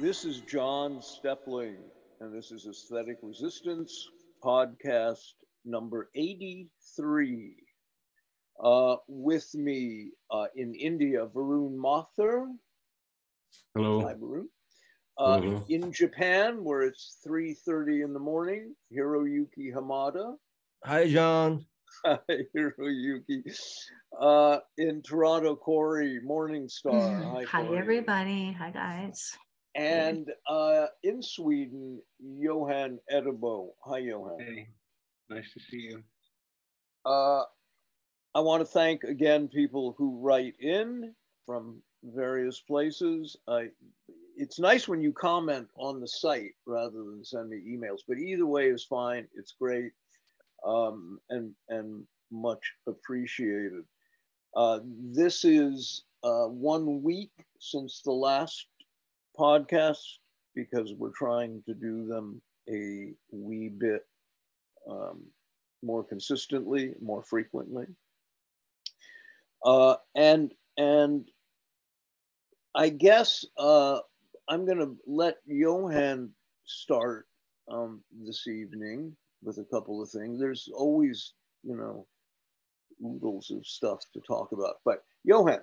This is John Steppling, and this is Aesthetic Resistance podcast number 83. Uh, with me uh, in India, Varun Mathur. Hello. Hi, Varun. Uh, Hello. in Japan, where it's 3.30 in the morning, Hiroyuki Hamada. Hi, John. Hi, Hiroyuki. Uh, in Toronto, Cory Morningstar. Hi, Hi, Cory. everybody. Hi, guys. And uh, in Sweden, Johan Eddebo. Hi, Johan. Hey, nice to see you. Uh, I want to thank again people who write in from various places. I, it's nice when you comment on the site rather than send me emails, but either way is fine. It's great um, and, and much appreciated. Uh, this is uh, one week since the last podcast because we're trying to do them a wee bit um, more consistently, more frequently. Uh, and and I guess uh, I'm going to let Johan start um, this evening with a couple of things. There's always, you know, oodles of stuff to talk about. But Johan,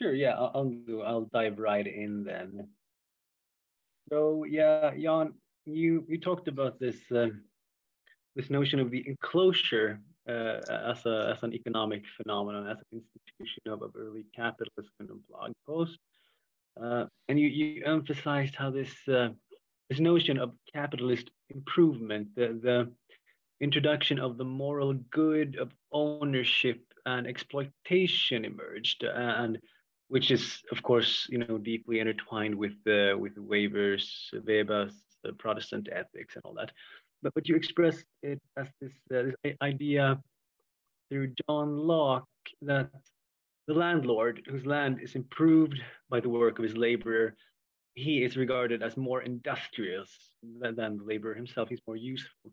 Sure, yeah, I'll, I'll. Dive right in then. So yeah, John, you you talked about this uh, this notion of the enclosure uh, as a as an economic phenomenon, as an institution of, early capitalism in a blog post, uh, and you you emphasized how this uh, this notion of capitalist improvement, the the introduction of the moral good of ownership and exploitation emerged, and which is of course you know deeply intertwined with the with Weber's Weber's uh, Protestant ethics and all that. But but you express it as this uh, this idea through John Locke that the landlord whose land is improved by the work of his laborer, he is regarded as more industrious than, than the laborer himself. He's more useful.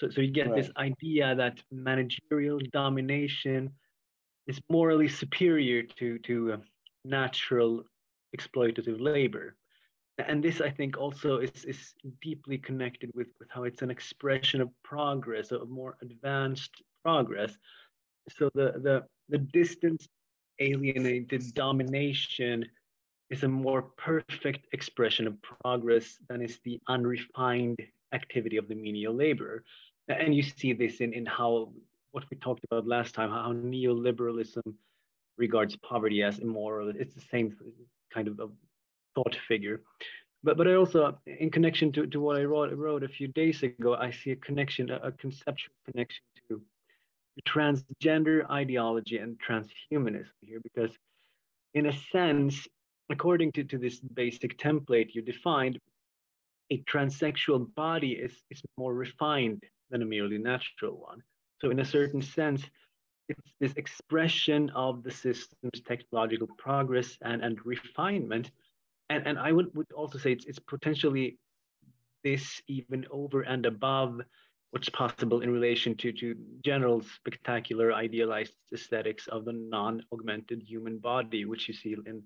So so you get this idea that managerial domination is morally superior to to uh, natural exploitative labor and this i think also is, is deeply connected with, with how it's an expression of progress of more advanced progress so the the, the distance alienated domination is a more perfect expression of progress than is the unrefined activity of the menial labor. and you see this in, in how what we talked about last time how neoliberalism regards poverty as immoral. It's the same kind of, of thought figure. But, but I also, in connection to, to what I wrote, wrote a few days ago, I see a connection, a, a conceptual connection to transgender ideology and transhumanism here, because in a sense, according to, to this basic template you defined, a transsexual body is, is more refined than a merely natural one. So in a certain sense, it's this expression of the system's technological progress and, and refinement. And, and I would, would also say it's, it's potentially this even over and above what's possible in relation to, to general spectacular idealized aesthetics of the non-augmented human body, which you see in,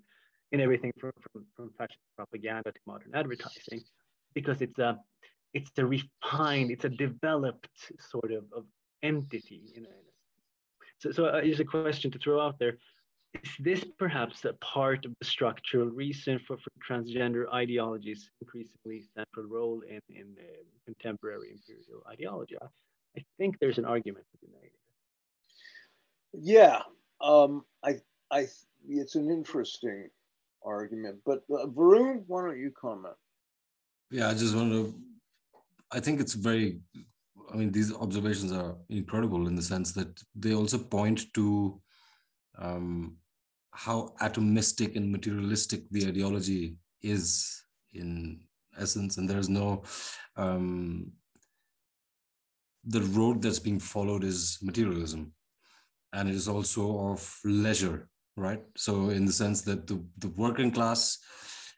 in everything from, from, from fashion propaganda to modern advertising, because it's a, it's a refined, it's a developed sort of, of entity in a, so, so uh, here's a question to throw out there. Is this perhaps a part of the structural reason for, for transgender ideology's increasingly central role in, in uh, contemporary imperial ideology? I, I think there's an argument to be made. yeah, um, I, I, it's an interesting argument. But uh, Varun, why don't you comment? Yeah, I just want to. I think it's very. I mean, these observations are incredible in the sense that they also point to um, how atomistic and materialistic the ideology is in essence, and there's no. Um, the road that's being followed is materialism, and it is also of leisure, right? So, in the sense that the, the working class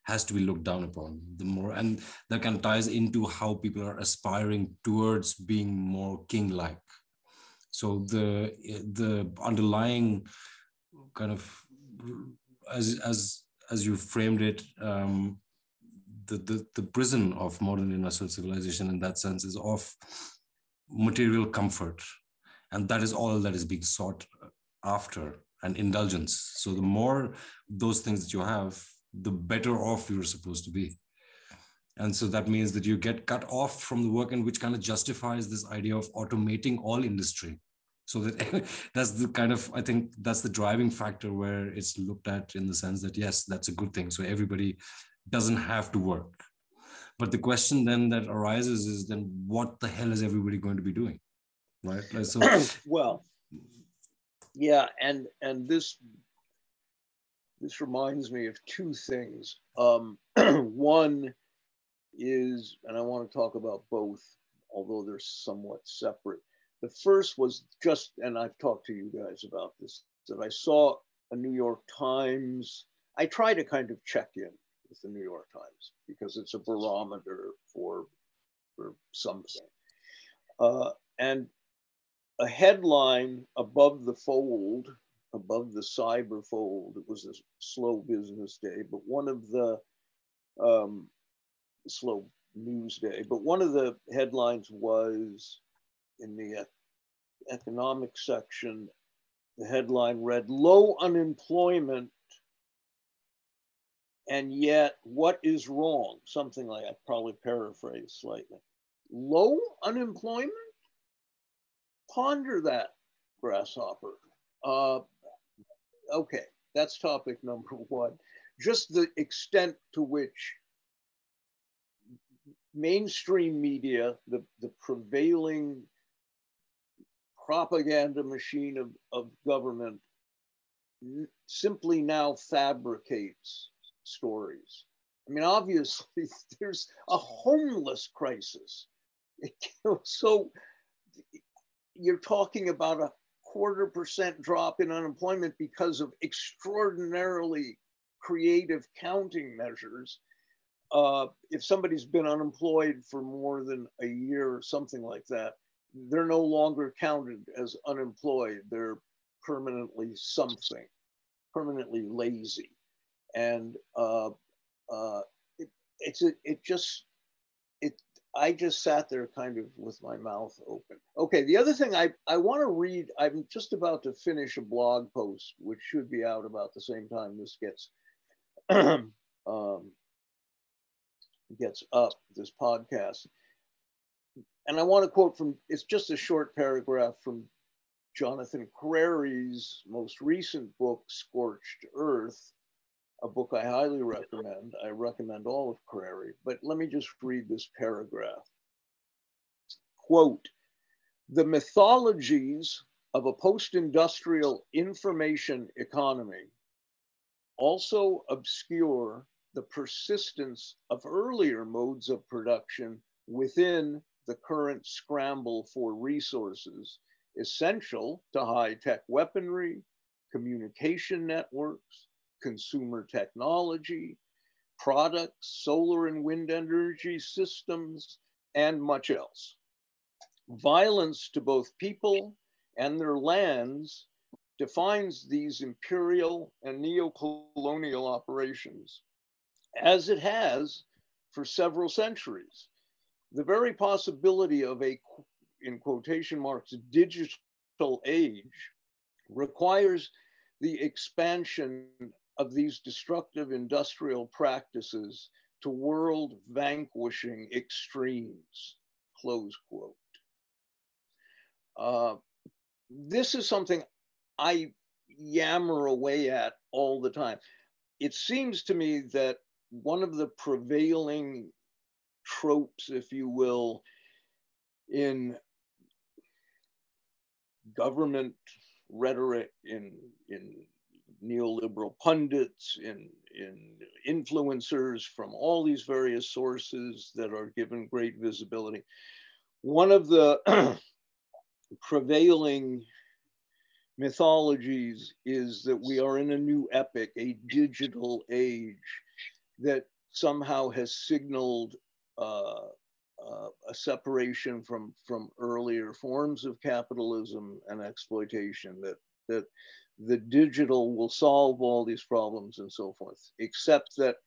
has to be looked down upon the more and that kind of ties into how people are aspiring towards being more king-like so the the underlying kind of as as as you framed it um, the, the, the prison of modern industrial civilization in that sense is of material comfort. And that is all that is being sought after and indulgence. So the more those things that you have, the better off you're supposed to be. And so that means that you get cut off from the work and which kind of justifies this idea of automating all industry. So that that's the kind of I think that's the driving factor where it's looked at in the sense that yes, that's a good thing. So everybody doesn't have to work. But the question then that arises is then what the hell is everybody going to be doing? Right. So well, yeah, and and this this reminds me of two things. Um, one is, and I want to talk about both, although they're somewhat separate. The first was just, and I've talked to you guys about this, that I saw a New York Times. I try to kind of check in with the New York Times because it's a barometer for, for something. Uh, and a headline above the fold, above the cyber fold, it was a slow business day, but one of the um, slow news day, but one of the headlines was in the economic section, the headline read low unemployment and yet what is wrong? Something like I probably paraphrase slightly. Low unemployment? Ponder that, grasshopper. Uh, okay, that's topic number one. Just the extent to which mainstream media, the, the prevailing propaganda machine of, of government, simply now fabricates stories. I mean, obviously, there's a homeless crisis. so you're talking about a quarter percent drop in unemployment because of extraordinarily creative counting measures. Uh, if somebody's been unemployed for more than a year or something like that, they're no longer counted as unemployed. They're permanently something, permanently lazy and uh, uh, it, it's a, it just I just sat there kind of with my mouth open. Okay, the other thing I, I want to read, I'm just about to finish a blog post, which should be out about the same time this gets um, gets up, this podcast. And I want to quote from, it's just a short paragraph from Jonathan Crary's most recent book, Scorched Earth, a book I highly recommend. I recommend all of Crary, but let me just read this paragraph. Quote, the mythologies of a post-industrial information economy also obscure the persistence of earlier modes of production within the current scramble for resources essential to high-tech weaponry, communication networks, consumer technology, products, solar and wind energy systems, and much else. Violence to both people and their lands defines these imperial and neo-colonial operations, as it has for several centuries. The very possibility of a, in quotation marks, digital age requires the expansion of these destructive industrial practices to world vanquishing extremes, close quote. Uh, this is something I yammer away at all the time. It seems to me that one of the prevailing tropes, if you will, in government rhetoric, in, in neoliberal pundits, in, in influencers from all these various sources that are given great visibility. One of the prevailing mythologies is that we are in a new epic, a digital age that somehow has signaled uh, uh, a separation from from earlier forms of capitalism and exploitation. That that the digital will solve all these problems and so forth, except that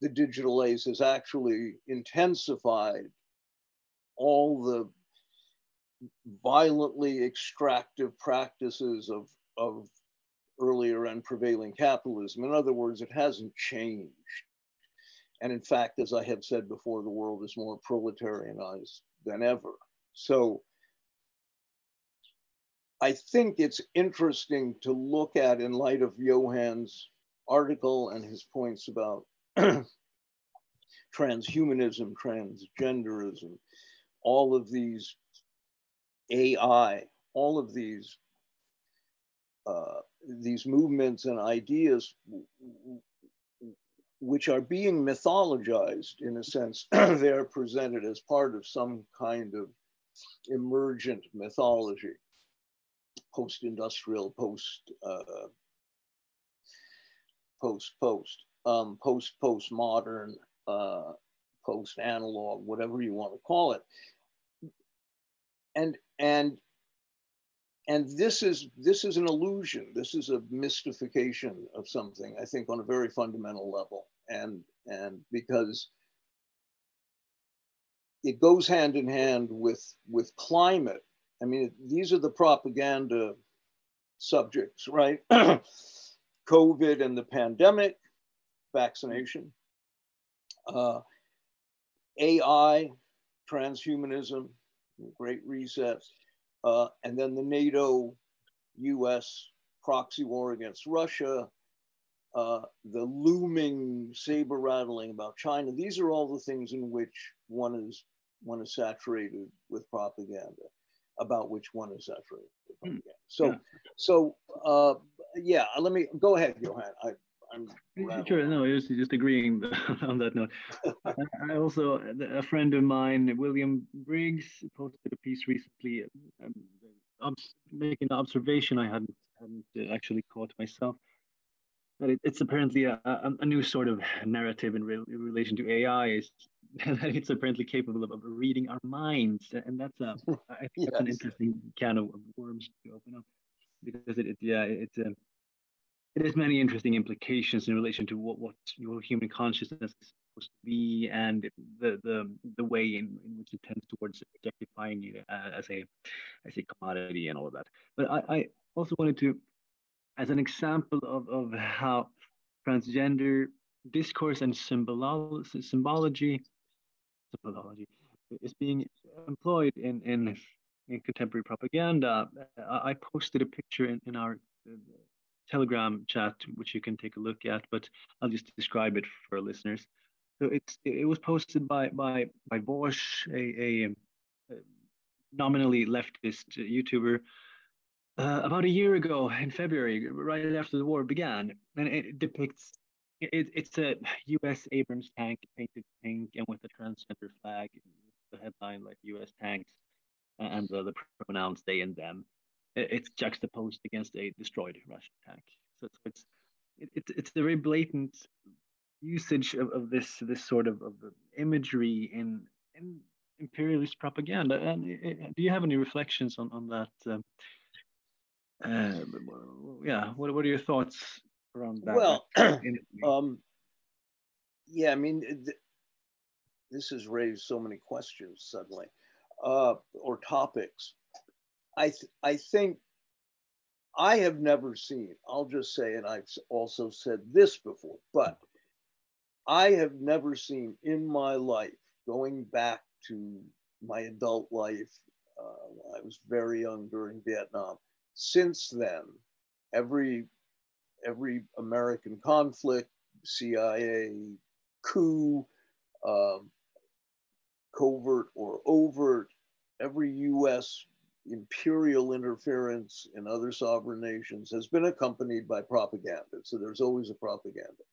the digital age has actually intensified all the violently extractive practices of, of earlier and prevailing capitalism. In other words, it hasn't changed. And in fact, as I have said before, the world is more proletarianized than ever. So I think it's interesting to look at in light of Johan's article and his points about transhumanism, transgenderism, all of these AI, all of these uh, these movements and ideas which are being mythologized in a sense they're presented as part of some kind of emergent mythology post-industrial post uh, post post um, post postmodern uh, post analog whatever you want to call it. And and and this is this is an illusion. This is a mystification of something i think on a very fundamental level. And and because it goes hand in hand with with climate i mean these are the propaganda subjects right covid and the pandemic vaccination uh, ai transhumanism great reset uh, and then the NATO US proxy war against Russia, uh, the looming saber rattling about China. These are all the things in which one is one is saturated with propaganda, about which one is with hmm. So, yeah. so uh, yeah. Let me go ahead, Johan. I, I'm sure. No, I was just agreeing on that note. I also, a friend of mine, William Briggs, posted a piece recently, um, making an observation I hadn't, hadn't uh, actually caught myself. That it, it's apparently a, a, a, new sort of narrative in, re, in relation to AI is that it's apparently capable of, of, reading our minds, and that's a I think yes. that's an interesting can of worms to open up because it, it yeah it's a it has many interesting implications in relation to what, what your human consciousness is supposed to be and the the, the way in, in which it tends towards objectifying you uh, as a as a commodity and all of that. But I, I also wanted to, as an example of, of how transgender discourse and symbology, symbology, symbology is being employed in, in, in contemporary propaganda. I posted a picture in, in our Telegram chat, which you can take a look at, but I'll just describe it for listeners. So it's it was posted by by by Vaush, a, a, a nominally leftist YouTuber, uh, about a year ago in February, right after the war began, and it depicts it, it's a U.S. Abrams tank painted pink and with a transgender flag, the headline like U.S. tanks and the, the pronouns they and them it's juxtaposed against a destroyed Russian tank. So it's it's it, it's a very blatant usage of, of this this sort of, of imagery in in imperialist propaganda. And do you have any reflections on on that? Um, uh, yeah, what what are your thoughts around that? Well, um, yeah, I mean, th- this has raised so many questions suddenly, uh, or topics. I, th- I think I have never seen, I'll just say, and I've also said this before, but I have never seen in my life, going back to my adult life, uh, I was very young during Vietnam. Since then, every every American conflict, CIA coup, um, covert or overt, every U.S imperial interference in other sovereign nations has been accompanied by propaganda. So there's always a propaganda.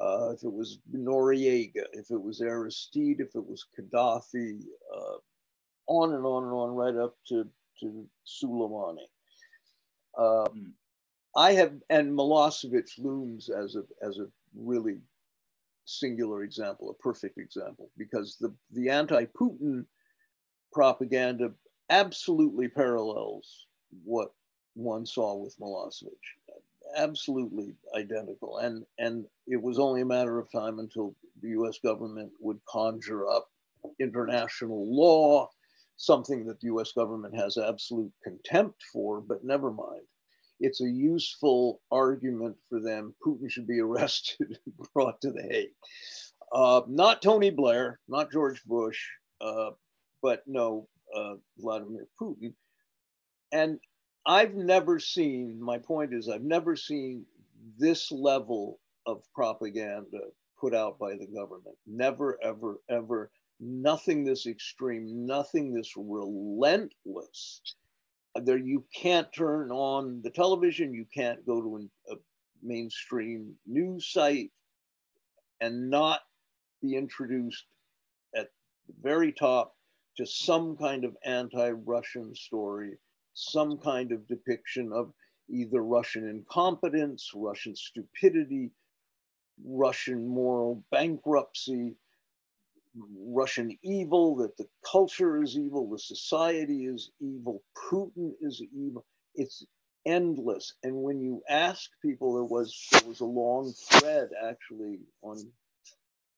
Uh, if it was Noriega, if it was Aristide, if it was Gaddafi, uh, on and on and on, right up to, to Soleimani. Mm. I have, and Milosevic looms as a, as a really singular example, a perfect example, because the, the anti-Putin propaganda absolutely parallels what one saw with Milosevic. absolutely identical. And, and it was only a matter of time until the US government would conjure up international law, something that the US government has absolute contempt for, but never mind. It's a useful argument for them. Putin should be arrested and brought to the Hague. Uh, not Tony Blair, not George Bush, uh, but no, uh, Vladimir Putin. And I've never seen, my point is, I've never seen this level of propaganda put out by the government. Never, ever, ever. Nothing this extreme, nothing this relentless. There, you can't turn on the television, you can't go to an, a mainstream news site and not be introduced at the very top to some kind of anti Russian story some kind of depiction of either Russian incompetence, Russian stupidity, Russian moral bankruptcy, Russian evil, that the culture is evil, the society is evil, Putin is evil. It's endless. And when you ask people, there was there was a long thread actually on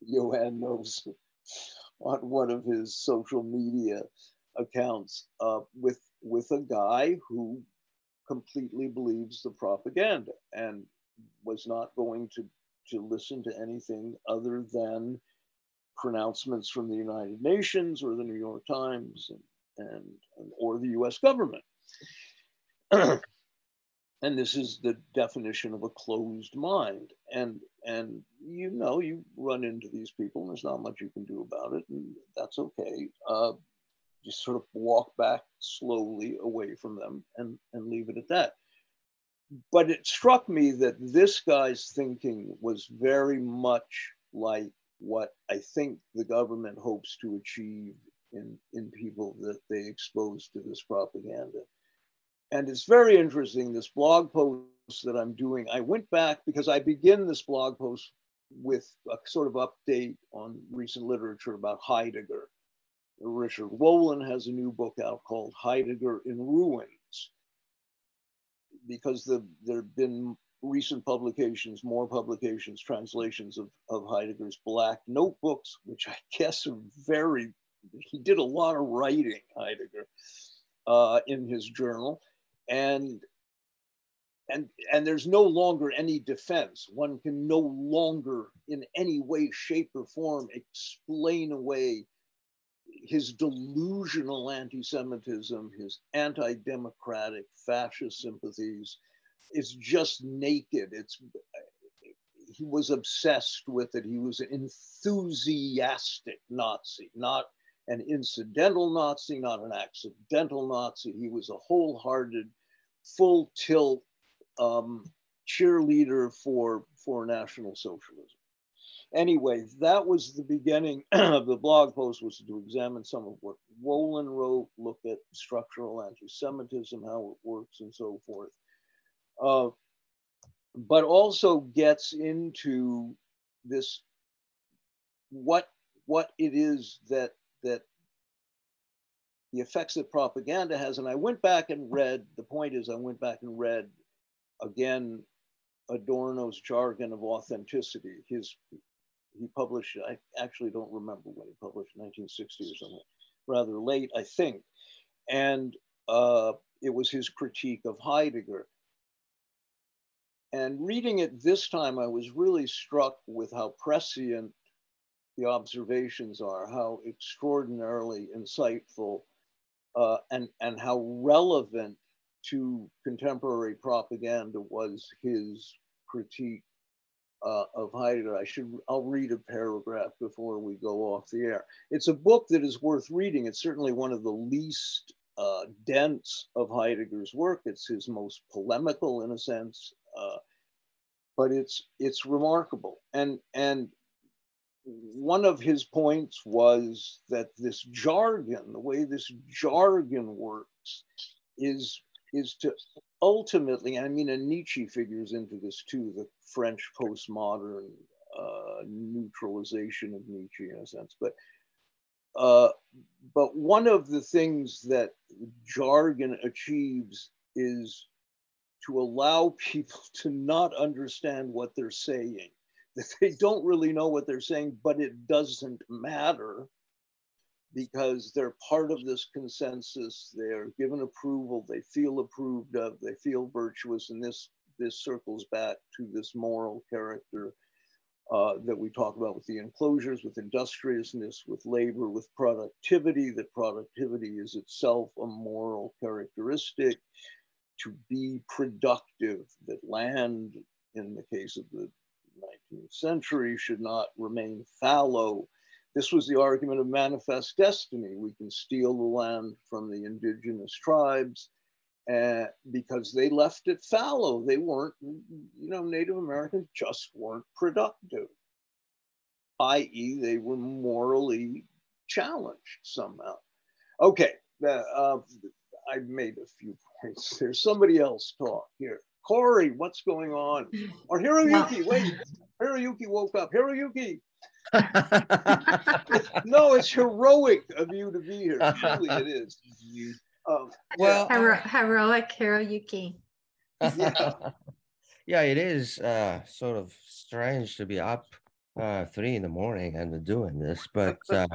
Johan on one of his social media accounts uh, with with a guy who completely believes the propaganda and was not going to, to listen to anything other than pronouncements from the United Nations or the New York Times and, and, and or the US government. and this is the definition of a closed mind. And and you know you run into these people, and there's not much you can do about it, and that's okay. Uh, just sort of walk back slowly away from them and, and leave it at that. But it struck me that this guy's thinking was very much like what I think the government hopes to achieve in, in people that they expose to this propaganda. And it's very interesting, this blog post that I'm doing, I went back because I begin this blog post with a sort of update on recent literature about Heidegger Richard Wolin has a new book out called Heidegger in Ruins, because the, there have been recent publications, more publications, translations of, of Heidegger's Black Notebooks, which I guess are very, he did a lot of writing, Heidegger, uh, in his journal. And and and there's no longer any defense one can no longer in any way shape or form explain away his delusional anti Semitism, his anti democratic fascist sympathies, is just naked. It's, he was obsessed with it. He was an enthusiastic Nazi, not an incidental Nazi, not an accidental Nazi. He was a wholehearted, full tilt um, cheerleader for, for National Socialism anyway, that was the beginning of the blog post was to examine some of what Wolin wrote, look at structural anti-Semitism, how it works and so forth. Uh, but also gets into this, what, what it is that, that the effects that propaganda has. And I went back and read, the point is I went back and read again Adorno's jargon of authenticity, his he published, I actually don't remember when he published, 1960 or something, rather late, I think. And uh, it was his critique of Heidegger. And reading it this time, I was really struck with how prescient the observations are, how extraordinarily insightful uh, and, and how relevant to contemporary propaganda was his critique uh, of Heidegger. I should, I'll read a paragraph before we go off the air. It's a book that is worth reading. It's certainly one of the least uh, dense of Heidegger's work. It's his most polemical in a sense, uh, but it's, it's remarkable. And, and one of his points was that this jargon, the way this jargon works, is is to ultimately, I mean, and Nietzsche figures into this too, the French postmodern uh, neutralization of Nietzsche in a sense. But uh, but one of the things that jargon achieves is to allow people to not understand what they're saying, that they don't really know what they're saying, but it doesn't matter because they're part of this consensus. They're given approval. They feel approved of. They feel virtuous, and this this circles back to this moral character uh, that we talk about with the enclosures, with industriousness, with labor, with productivity. That productivity is itself a moral characteristic. To be productive, that land, in the case of the 19th century, should not remain fallow this was the argument of manifest destiny. We can steal the land from the indigenous tribes uh, because they left it fallow. They weren't, you know, Native Americans just weren't productive, i.e., they were morally challenged somehow. Okay, uh, uh, I made a few points. There's somebody else talk here. Cory, what's going on? Or Hiroyuki, wait, Hiroyuki woke up. Hiroyuki, no, it's heroic of you to be here. Truly, it is. Um, well, Hero, heroic Hiroyuki. Yeah. yeah, it is uh, sort of strange to be up uh, three in the morning and doing this, but uh,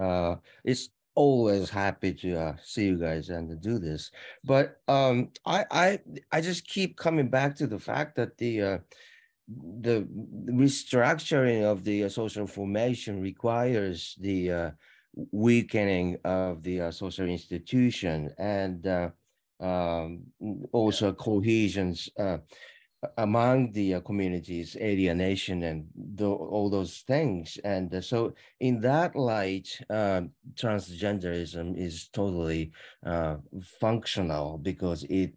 uh, it's always happy to uh, see you guys and to do this. But um, I, I, I just keep coming back to the fact that the uh, the restructuring of the social formation requires the uh, weakening of the uh, social institution and uh, um, also cohesions uh, among the uh, communities, alienation and the, all those things. And uh, so in that light, transgenderism is totally functional because it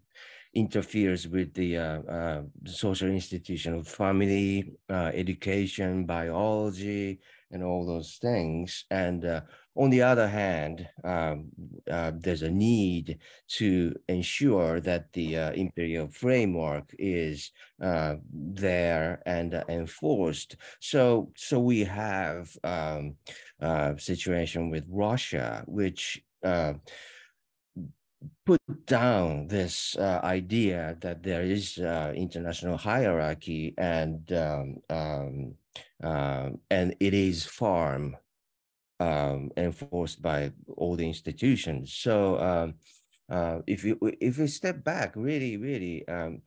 interferes with the uh, uh, social institution of family, uh, education, biology, and all those things. And uh, on the other hand, um, uh, there's a need to ensure that the uh, imperial framework is there and enforced. So, so we have um, a situation with Russia, which put down this uh, idea that there is uh, international hierarchy and um, um, uh, and it is farm um, enforced by all the institutions. So um, uh, if you if we step back, really, really, um,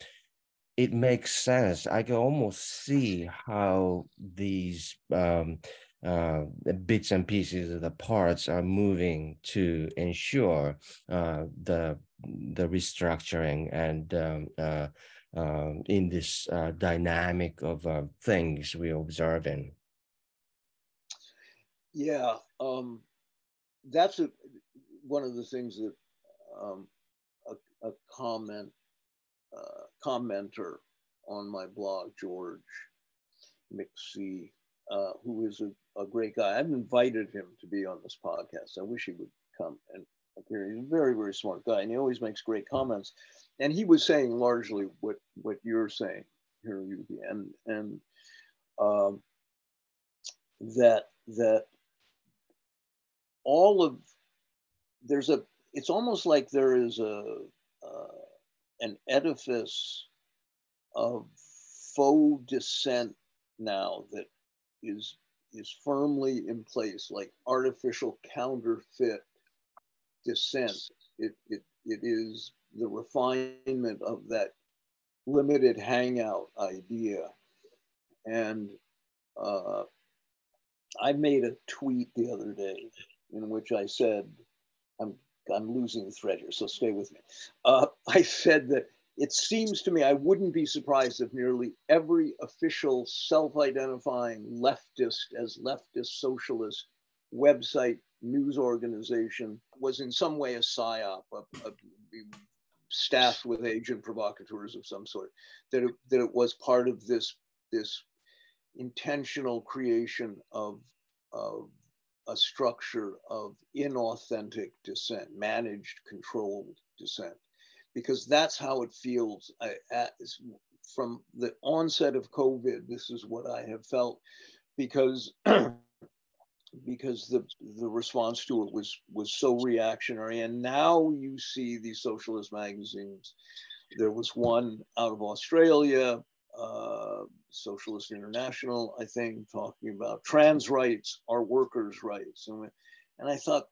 it makes sense. I can almost see how these um, uh, bits and pieces of the parts are moving to ensure uh, the the restructuring and um, uh, um, in this uh, dynamic of uh, things we're observing. Yeah, um, that's a, one of the things that um, a, a, comment uh, commenter on my blog, George McSee, who is a a great guy. I've invited him to be on this podcast. I wish he would come and appear. He's a very, very smart guy, and he always makes great comments. And he was saying largely what what you're saying here, Yuki, and and um, that that all of there's a it's almost like there is a uh, an edifice of faux dissent now that is is firmly in place, like artificial counterfeit dissent. It, it, it is the refinement of that limited hangout idea. And uh, I made a tweet the other day in which I said, I'm, I'm losing the thread here, so stay with me. Uh, I said that it seems to me I wouldn't be surprised if nearly every official self-identifying leftist as leftist socialist website news organization was in some way a psyop, a, a, staffed with agent provocateurs of some sort, that it, that it was part of this, this intentional creation of, of a structure of inauthentic dissent, managed, controlled dissent because that's how it feels I, from the onset of COVID. This is what I have felt because because the the response to it was was so reactionary, and now you see these socialist magazines there was one out of Australia, uh, Socialist International, I think, talking about trans rights are workers' rights. And, and I thought,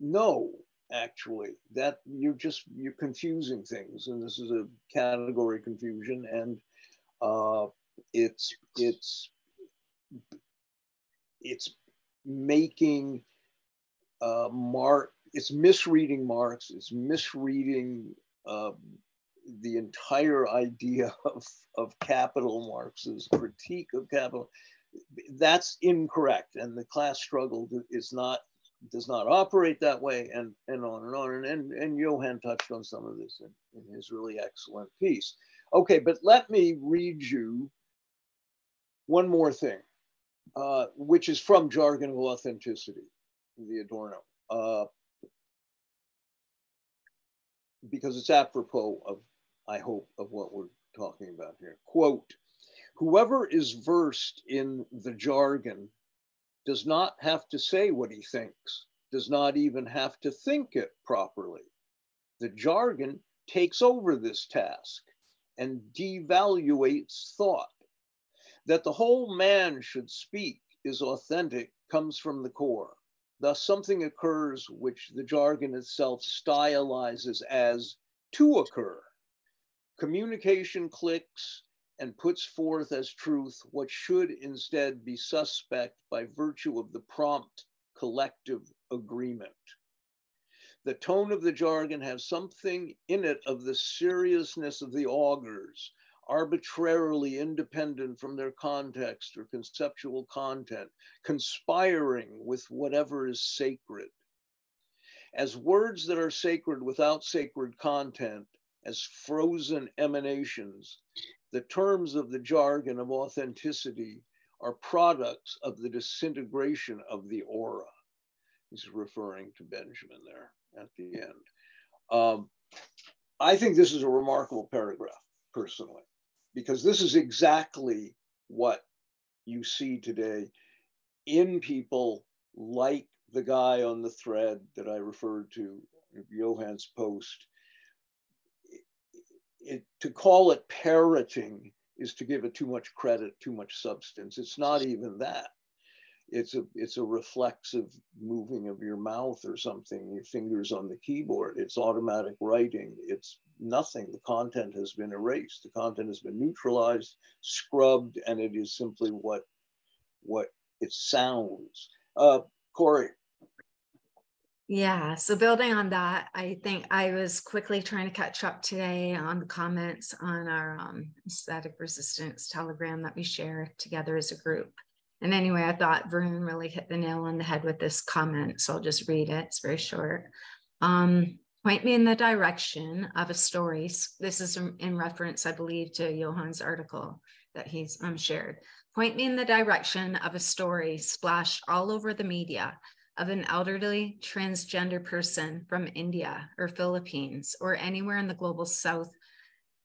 no, actually, that you're just, you're confusing things. And this is a category confusion. And uh, it's, it's, it's making uh, Mark, it's misreading Marx, it's misreading uh, the entire idea of, of capital, Marx's critique of capital. That's incorrect, and the class struggle is not does not operate that way, and and on and on. And and, and Johan touched on some of this in, in his really excellent piece. Okay, but let me read you one more thing, uh, which is from Jargon of Authenticity, the Adorno. Uh, because it's apropos of, I hope, of what we're talking about here. Quote, whoever is versed in the jargon does not have to say what he thinks, does not even have to think it properly. The jargon takes over this task and devaluates thought. That the whole man should speak is authentic comes from the core. Thus, something occurs which the jargon itself stylizes as to occur. Communication clicks and puts forth as truth what should instead be suspect by virtue of the prompt collective agreement. The tone of the jargon has something in it of the seriousness of the augurs, arbitrarily independent from their context or conceptual content, conspiring with whatever is sacred. As words that are sacred without sacred content, as frozen emanations, the terms of the jargon of authenticity are products of the disintegration of the aura. He's referring to Benjamin there at the end. Um, I think this is a remarkable paragraph, personally because this is exactly what you see today in people like the guy on the thread that I referred to, Johan's post. It, to call it parroting is to give it too much credit, too much substance. It's not even that. It's a it's a reflexive moving of your mouth or something your fingers on the keyboard. It's automatic writing. It's nothing. The content has been erased. The content has been neutralized scrubbed and it is simply what what it sounds. Uh cory yeah, so building on that, I think I was quickly trying to catch up today on the comments on our um, aesthetic resistance telegram that we share together as a group. And anyway, I thought Varun really hit the nail on the head with this comment. So I'll just read it. It's very short. Um, point me in the direction of a story. This is in reference, I believe, to Johan's article that he's um, shared. Point me in the direction of a story splashed all over the media of an elderly transgender person from India or Philippines or anywhere in the global south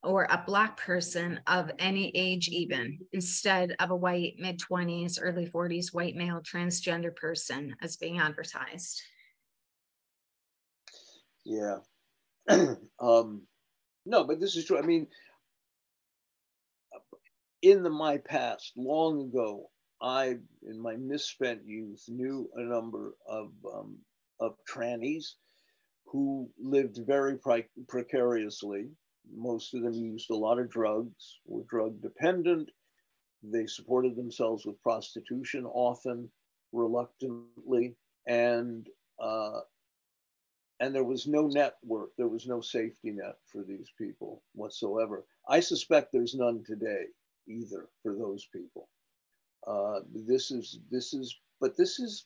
or a Black person of any age, even instead of a white mid 20s, early 40s white male transgender person as being advertised. Yeah. um, no, but this is true. I mean, in the my past, long ago, I, in my misspent youth, knew a number of um, of trannies who lived very pre- precariously most of them used a lot of drugs, were drug dependent. They supported themselves with prostitution, often reluctantly, and uh, and there was no network, there was no safety net for these people whatsoever. I suspect there's none today either for those people. Uh, this is this is, but this is,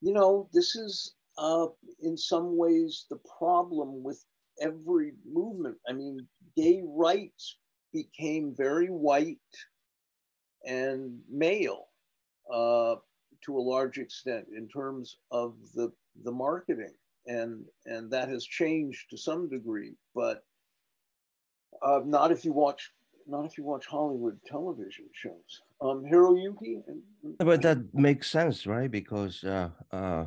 you know, this is uh, in some ways the problem with every movement. I mean, gay rights became very white and male uh, to a large extent in terms of the the marketing, and and that has changed to some degree, but uh, not if you watch not if you watch Hollywood television shows. Um, Hiroyuki. But that makes sense, right? Because uh, uh,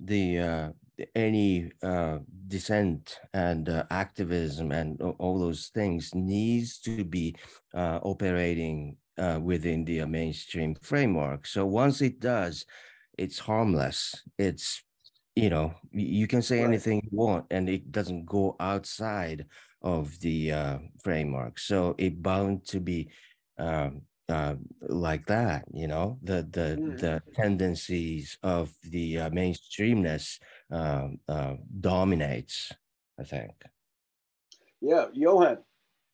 the uh, any uh, dissent and uh, activism and all those things needs to be uh, operating uh, within the mainstream framework. So once it does, it's harmless. It's you know you can say right. anything you want, and it doesn't go outside of the uh, framework. So it bound to be um, uh, like that. You know the the mm. the tendencies of the uh, mainstreamness um, uh, dominates. I think. Yeah, Johan.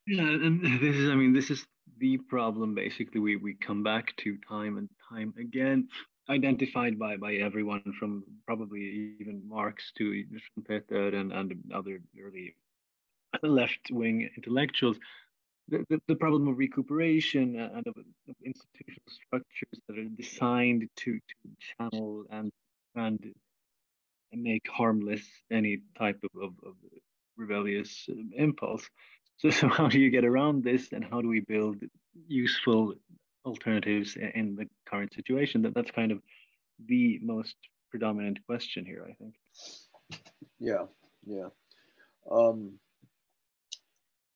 Yeah, and this is I mean this is the problem basically we, we come back to time and time again identified by by everyone from probably even Marx to Schumpeter and, and other early left-wing intellectuals the, the, problem of recuperation and of, of, institutional structures that are designed to, to channel and and make harmless any type of, of, of rebellious impulse so, so how do you get around this and how do we build useful alternatives in the current situation? That that's kind of the most predominant question here, I think. Yeah, yeah. Um,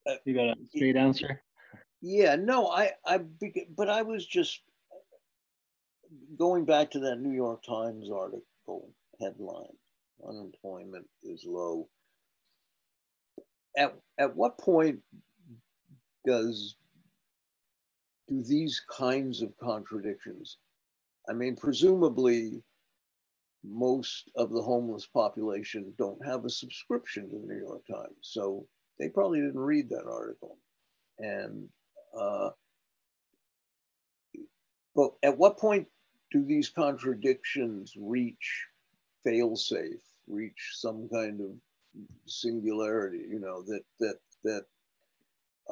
Uh, you got a straight answer? Yeah, no, I, I, but I was just going back to that New York Times article headline: "Unemployment is low." at, at what point does do these kinds of contradictions i mean presumably most of the homeless population don't have a subscription to the new york times so they probably didn't read that article. And uh, but at what point do these contradictions reach fail-safe reach some kind of singularity, you know, that that that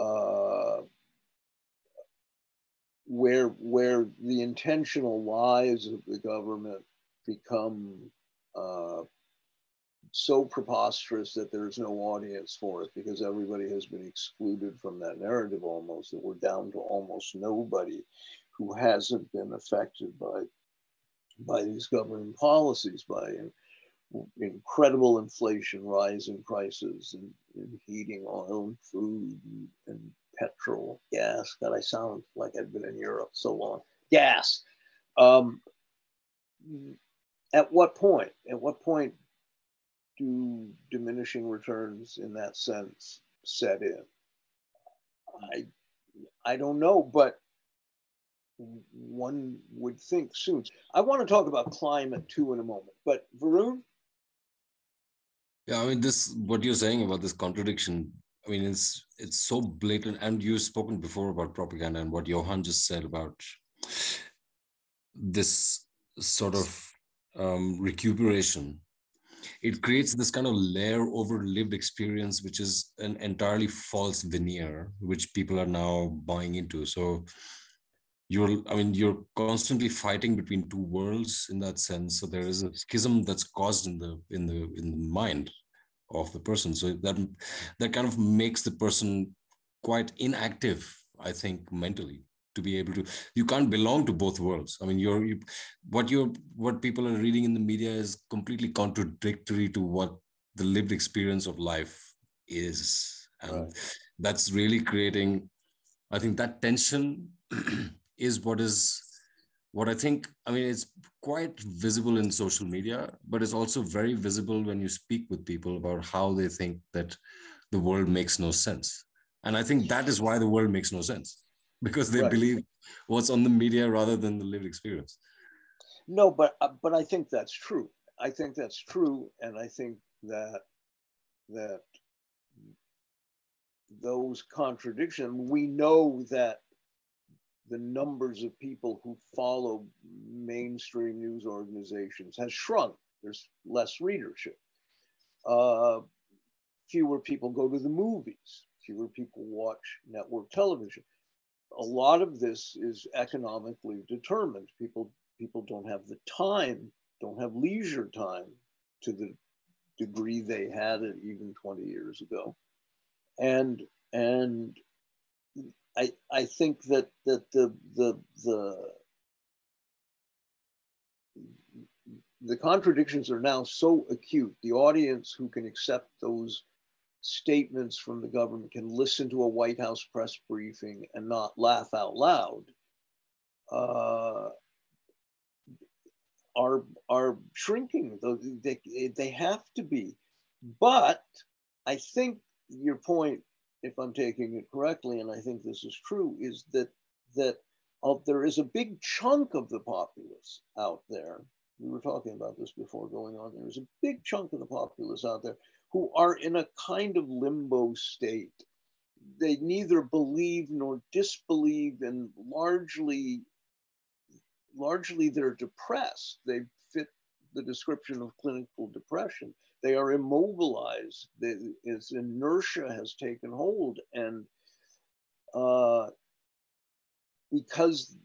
uh, where where the intentional lies of the government become uh, so preposterous that there's no audience for it because everybody has been excluded from that narrative almost that we're down to almost nobody who hasn't been affected by by these government policies by incredible inflation, rising prices and, and heating oil food and, and, petrol, gas. God, I sound like I've been in Europe so long. Gas. Um, at what point? At what point do diminishing returns in that sense set in? I I don't know, but one would think soon. I want to talk about climate too in a moment, but Varun, yeah, I mean, this what you're saying about this contradiction. I mean, it's it's so blatant, and you've spoken before about propaganda and what Johan just said about this sort of um, recuperation. It creates this kind of layer over lived experience, which is an entirely false veneer, which people are now buying into. So you're i mean you're constantly fighting between two worlds in that sense. So there is a schism that's caused in the in the in the mind of the person. So that that kind of makes the person quite inactive i think mentally to be able to you can't belong to both worlds i mean you're you, what you're what people are reading in the media is completely contradictory to what the lived experience of life is and right. that's really creating i think that tension is what is what I think, I mean, it's quite visible in social media, but it's also very visible when you speak with people about how they think that the world makes no sense. And I think that is why the world makes no sense because they right. believe what's on the media rather than the lived experience. No, but uh, but I think that's true. I think that's true, and I think that that those contradictions. We know that the numbers of people who follow mainstream news organizations has shrunk. There's less readership. Uh, fewer people go to the movies. Fewer people watch network television. A lot of this is economically determined. People people don't have the time, don't have leisure time to the degree they had it even 20 years ago. And and I I think that that the the the the contradictions are now so acute. The audience who can accept those statements from the government can listen to a White House press briefing and not laugh out loud. Uh, are are shrinking. They, they have to be. But I think your point, if I'm taking it correctly, and I think this is true, is that that uh, there is a big chunk of the populace out there. We were talking about this before going on. There's a big chunk of the populace out there who are in a kind of limbo state. They neither believe nor disbelieve, and largely largely they're depressed. They fit the description of clinical depression. They are immobilized. They, its inertia has taken hold, and uh, because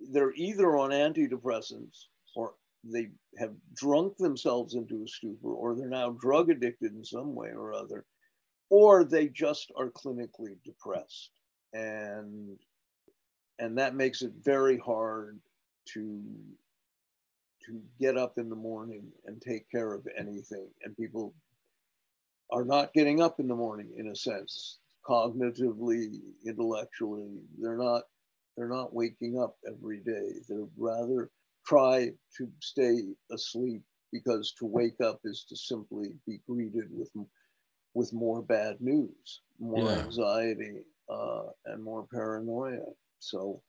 they're either on antidepressants or they have drunk themselves into a stupor, or they're now drug addicted in some way or other, or they just are clinically depressed, and and that makes it very hard to to get up in the morning and take care of anything. And people are not getting up in the morning in a sense cognitively intellectually. They're not they're not waking up every day. They're rather try to stay asleep because to wake up is to simply be greeted with with more bad news more yeah. anxiety uh, and more paranoia so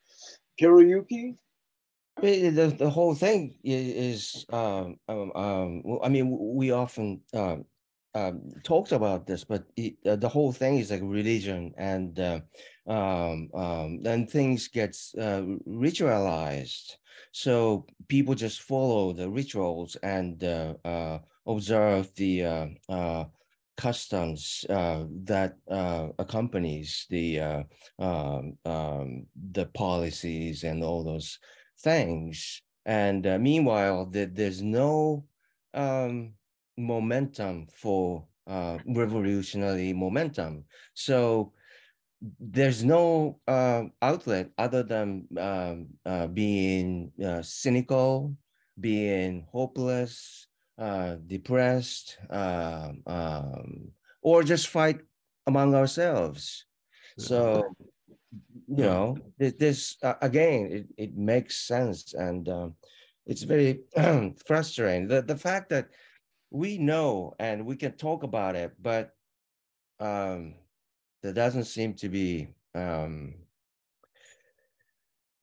I mean, the, the whole thing is, is um, um, um, I mean, we often um, um, talked about this, but it, uh, the whole thing is like religion, and uh, um, um, then things gets uh, ritualized. So people just follow the rituals and uh, uh, observe the uh, customs that accompanies the um, um, the policies and all those things. And meanwhile, the, there's no um, momentum for uh, revolutionary momentum. So there's no uh, outlet other than um, uh, being uh, cynical, being hopeless, uh, depressed, um, um, or just fight among ourselves. So you know this uh, again it, it makes sense and um, it's very frustrating the, the fact that we know and we can talk about it but um, there doesn't seem to be um,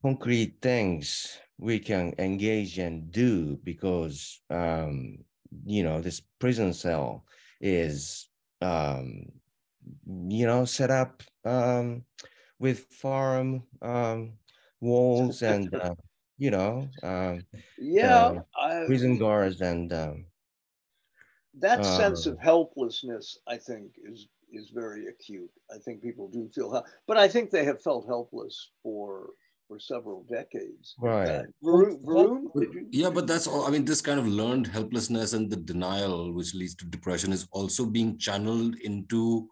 concrete things we can engage and do because um, you know this prison cell is um, you know set up um, with farm um, walls and uh, you know um, yeah uh, prison guards and that uh, sense of helplessness i think is is very acute. I think people do feel help, but i think they have felt helpless for for several decades. Right. Uh, yeah but that's all i mean this kind of learned helplessness and the denial which leads to depression is also being channeled into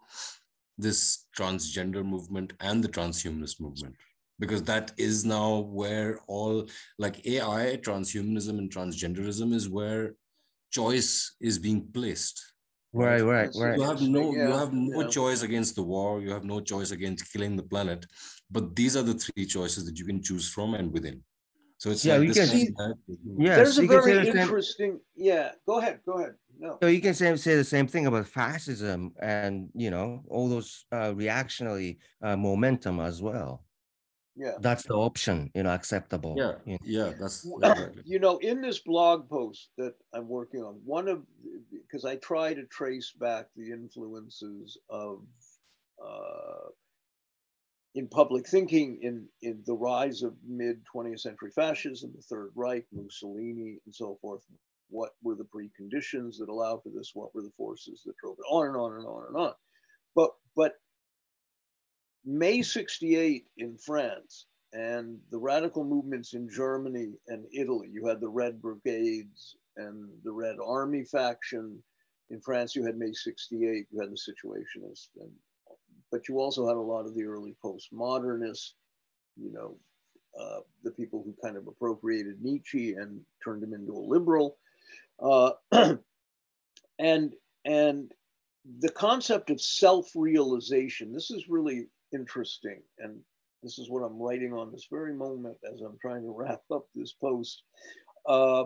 this transgender movement and the transhumanist movement. Because that is now where all like ai transhumanism and transgenderism is where choice is being placed right right right you have no yeah, you have no yeah. choice against the war you have no choice against killing the planet but these are the three choices that you can choose from and within so it's yeah, like we can see. Yeah, there's a very interesting. Yeah, go ahead. Go ahead. No. So you can say, say the same thing about fascism and you know all those uh, reactionary uh, momentum as well. Yeah, that's the option. You know, acceptable. Yeah, you know. yeah, that's. you know, in this blog post that I'm working on, one of because I try to trace back the influences of. Uh, in public thinking in, in the rise of mid 20th century fascism, the Third Reich, Mussolini, and so forth. What were the preconditions that allowed for this? What were the forces that drove it on and on and on and on? But but May 68 in France and the radical movements in Germany and Italy, you had the Red Brigades and the Red Army faction. In France, you had May 68, you had the Situationists and but you also had a lot of the early postmodernists, you know, uh, the people who kind of appropriated Nietzsche and turned him into a liberal. Uh, and, and the concept of self-realization, this is really interesting. And this is what I'm writing on this very moment as I'm trying to wrap up this post. Uh,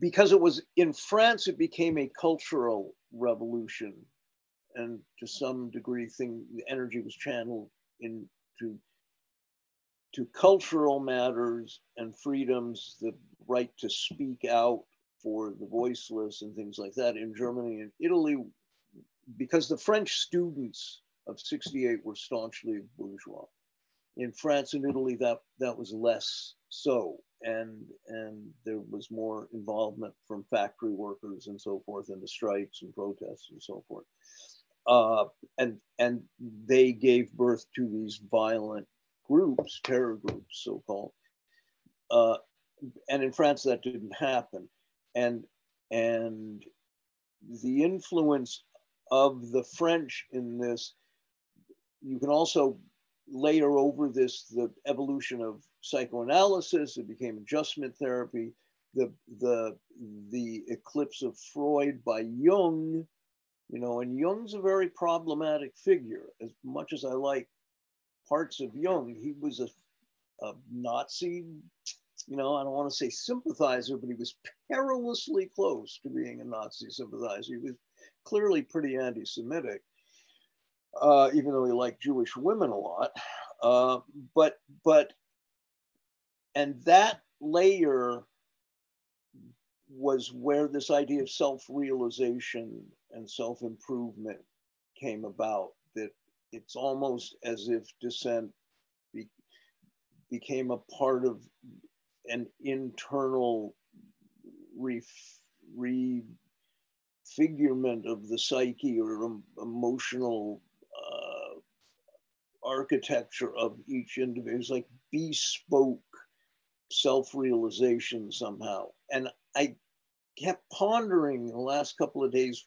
because it was in France, it became a cultural revolution. And to some degree, thing the energy was channeled into to cultural matters and freedoms, the right to speak out for the voiceless and things like that. In Germany and Italy, because the French students of 68 were staunchly bourgeois. In France and Italy, that, that was less so. And, and there was more involvement from factory workers and so forth in the strikes and protests and so forth. Uh, and, and they gave birth to these violent groups, terror groups, so called. Uh, and in France, that didn't happen. And, and the influence of the French in this you can also layer over this the evolution of psychoanalysis. It became adjustment therapy. The the the eclipse of Freud by Jung, you know, and Jung's a very problematic figure. As much as I like parts of Jung, he was a, a Nazi. You know, I don't want to say sympathizer, but he was perilously close to being a Nazi sympathizer. He was clearly pretty anti-Semitic uh, even though he liked Jewish women a lot. Uh, but but and that layer was where this idea of self-realization and self-improvement came about. That it's almost as if dissent be, became a part of an internal ref, refigurement of the psyche or um, emotional architecture of each individual. It's like bespoke self-realization somehow. And I kept pondering the last couple of days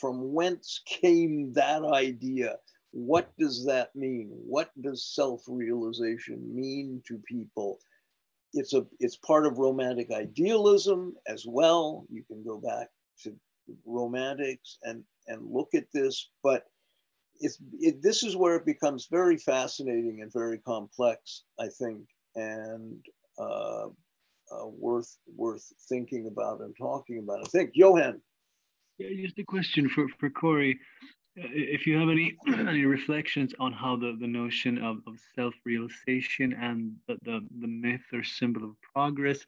from whence came that idea? What does that mean? What does self-realization mean to people? It's a it's part of romantic idealism as well. You can go back to romantics and and look at this, but it's it, this is where it becomes very fascinating and very complex, I think, and uh, uh, worth worth thinking about and talking about. I think Johan. Yeah, just a question for for Cory. Uh, if you have any any reflections on how the, the notion of, of self-realization and the, the, the myth or symbol of progress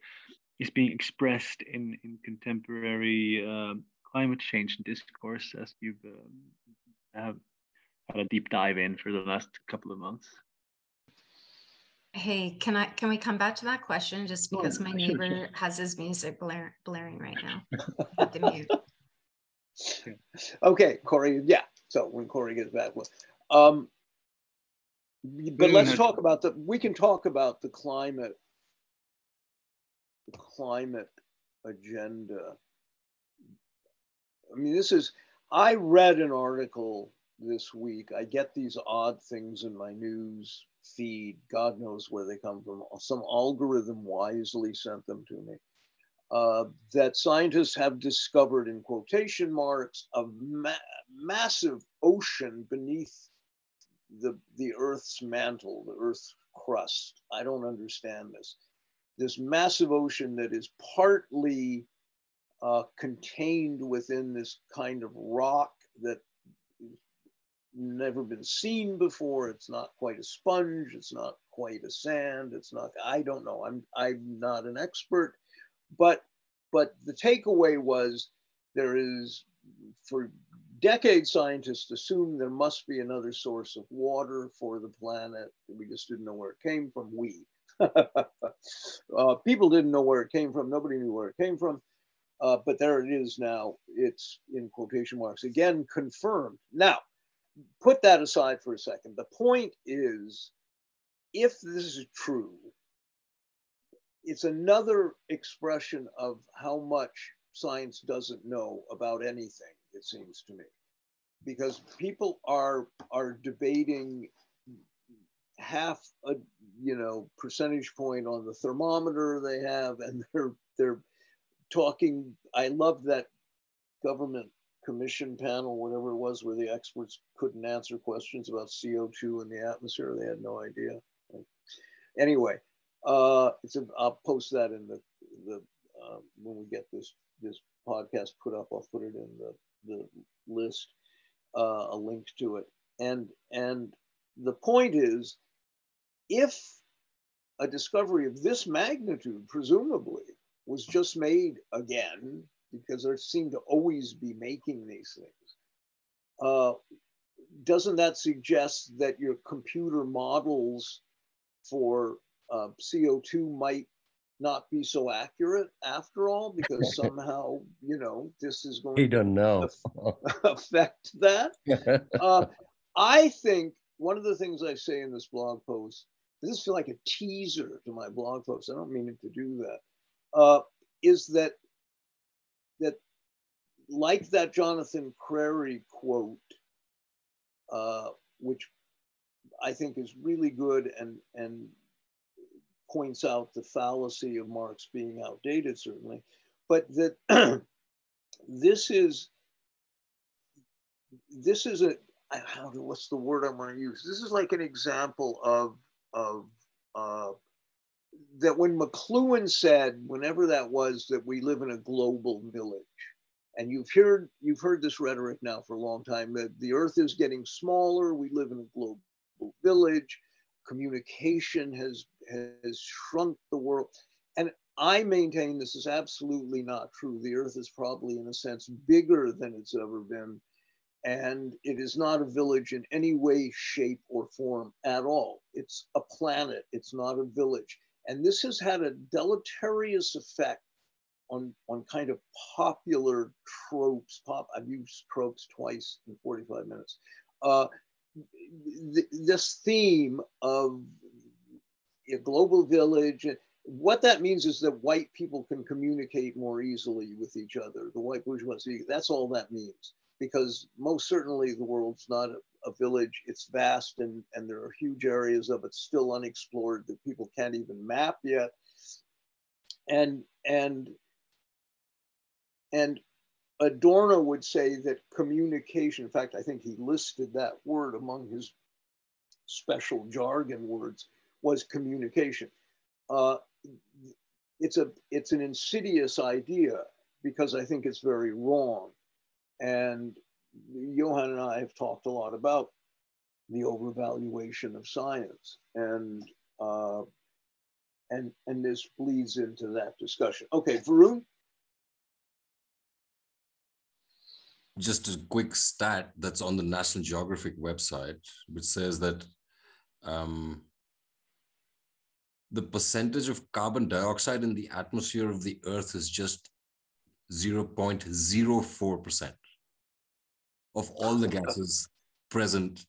is being expressed in, in contemporary uh, climate change discourse as you've uh, have had a deep dive in for the last couple of months. Hey, can I can we come back to that question just because oh, my neighbor sure, sure. has his music blare, blaring right now? the mute. Okay, Cory. Yeah. So when Cory gets back, well, um, but let's talk about the. We can talk about the climate, the climate agenda. I mean, this is. I read an article this week. I get these odd things in my news feed. God knows where they come from. Some algorithm wisely sent them to me. Uh, that scientists have discovered, in quotation marks, a ma massive ocean beneath the, the Earth's mantle, the Earth's crust. I don't understand this. This massive ocean that is partly uh, contained within this kind of rock that never been seen before. It's not quite a sponge. It's not quite a sand. It's not, I don't know. I'm, I'm not an expert, but, but the takeaway was there is, for decades, scientists assumed there must be another source of water for the planet. We just didn't know where it came from. We. uh, people didn't know where it came from. Nobody knew where it came from. Uh, but there it is now. It's in quotation marks again confirmed. Now, put that aside for a second. The point is, if this is true, it's another expression of how much science doesn't know about anything, it seems to me. Because people are, are debating half a you know, percentage point on the thermometer they have, and they're they're talking. I love that government commission panel, whatever it was, where the experts couldn't answer questions about CO2 in the atmosphere. They had no idea. Anyway, uh, it's a, I'll post that in the the uh, when we get this this podcast put up. I'll put it in the the list, uh, a link to it. And and the point is, if a discovery of this magnitude, presumably, was just made again, because they seem to always be making these things, uh, doesn't that suggest that your computer models for uh, CO2 might not be so accurate after all? Because somehow you know this is going he don't know. affect that. Uh, i think one of the things i say in this blog post this feel like a teaser to my blog post i don't mean it to do that uh, is that that like that jonathan crary quote uh, which i think is really good and and points out the fallacy of Marx being outdated, certainly, but that this is this is a how what's the word I'm going to use? This is like an example of of uh, that when McLuhan said, whenever that was, that we live in a global village, and you've heard you've heard this rhetoric now for a long time that the Earth is getting smaller, we live in a global village, communication has has shrunk the world. And I maintain this is absolutely not true. The earth is probably, in a sense, bigger than it's ever been. And it is not a village in any way, shape, or form at all. It's a planet, it's not a village. And this has had a deleterious effect on, on kind of popular tropes. Pop, I've used tropes twice in 45 minutes. Uh, th- this theme of a global village. What that means is that white people can communicate more easily with each other. The white bourgeoisie, that's all that means. Because most certainly the world's not a village, it's vast and, and there are huge areas of it still unexplored that people can't even map yet. And, and, and Adorno would say that communication, in fact, I think he listed that word among his special jargon words, was communication. Uh, it's a it's an insidious idea because I think it's very wrong. And Johan and I have talked a lot about the overvaluation of science, and uh, and and this bleeds into that discussion. Okay, Varun. Just a quick stat that's on the National Geographic website, which says that um, the percentage of carbon dioxide in the atmosphere of the Earth is just 0.04% of all the gases present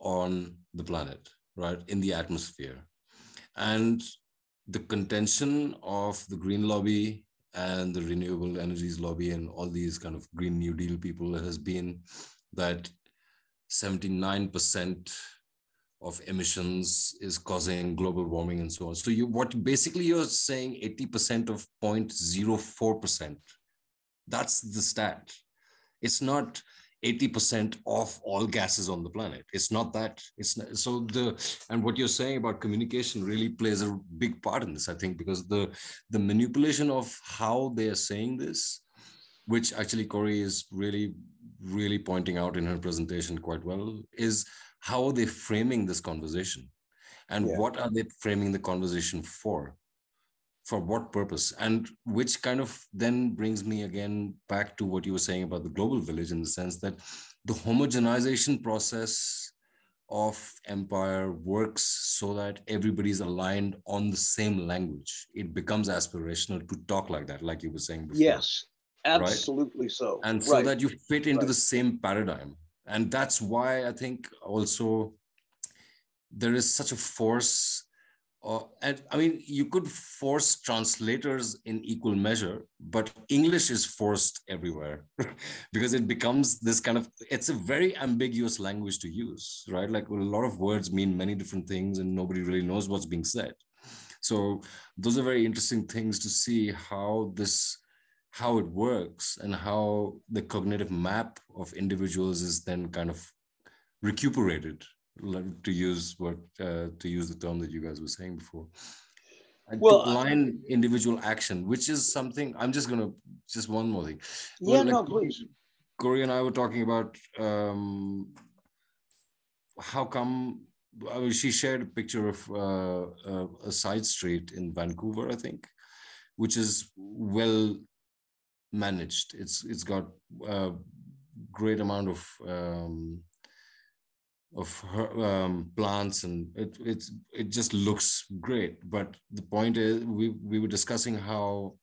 on the planet, right, in the atmosphere. And the contention of the Green Lobby and the renewable energies lobby and all these kind of Green New Deal people has been that 79% of emissions is causing global warming and so on. So you what basically you're saying 80% of 0.04%. That's the stat. It's not 80% of all gases on the planet. It's not that. It's not, so the and what you're saying about communication really plays a big part in this, I think, because the the manipulation of how they are saying this, which actually Cory is really really pointing out in her presentation quite well, is how are they framing this conversation and yeah. what are they framing the conversation for for what purpose and which kind of then brings me again back to what you were saying about the global village in the sense that the homogenization process of empire works so that everybody's aligned on the same language it becomes aspirational to talk like that like you were saying before yes absolutely right? so and so right. that you fit into right. the same paradigm and that's why i think also there is such a force uh, and I mean, you could force translators in equal measure, but English is forced everywhere because it becomes this kind of, it's a very ambiguous language to use, right? Like a lot of words mean many different things and nobody really knows what's being said. So those are very interesting things to see how this, how it works and how the cognitive map of individuals is then kind of recuperated to use what uh, to use the term that you guys were saying before. Well, to align individual action which is something i'm just gonna just one more thing. Yeah well, like, no please. Cory and i were talking about um how come I mean, she shared a picture of uh, uh, a side street in Vancouver, I think, which is well managed. It's it's got a great amount of um, of her, um, plants and it, it's it just looks great. But the point is we, we were discussing how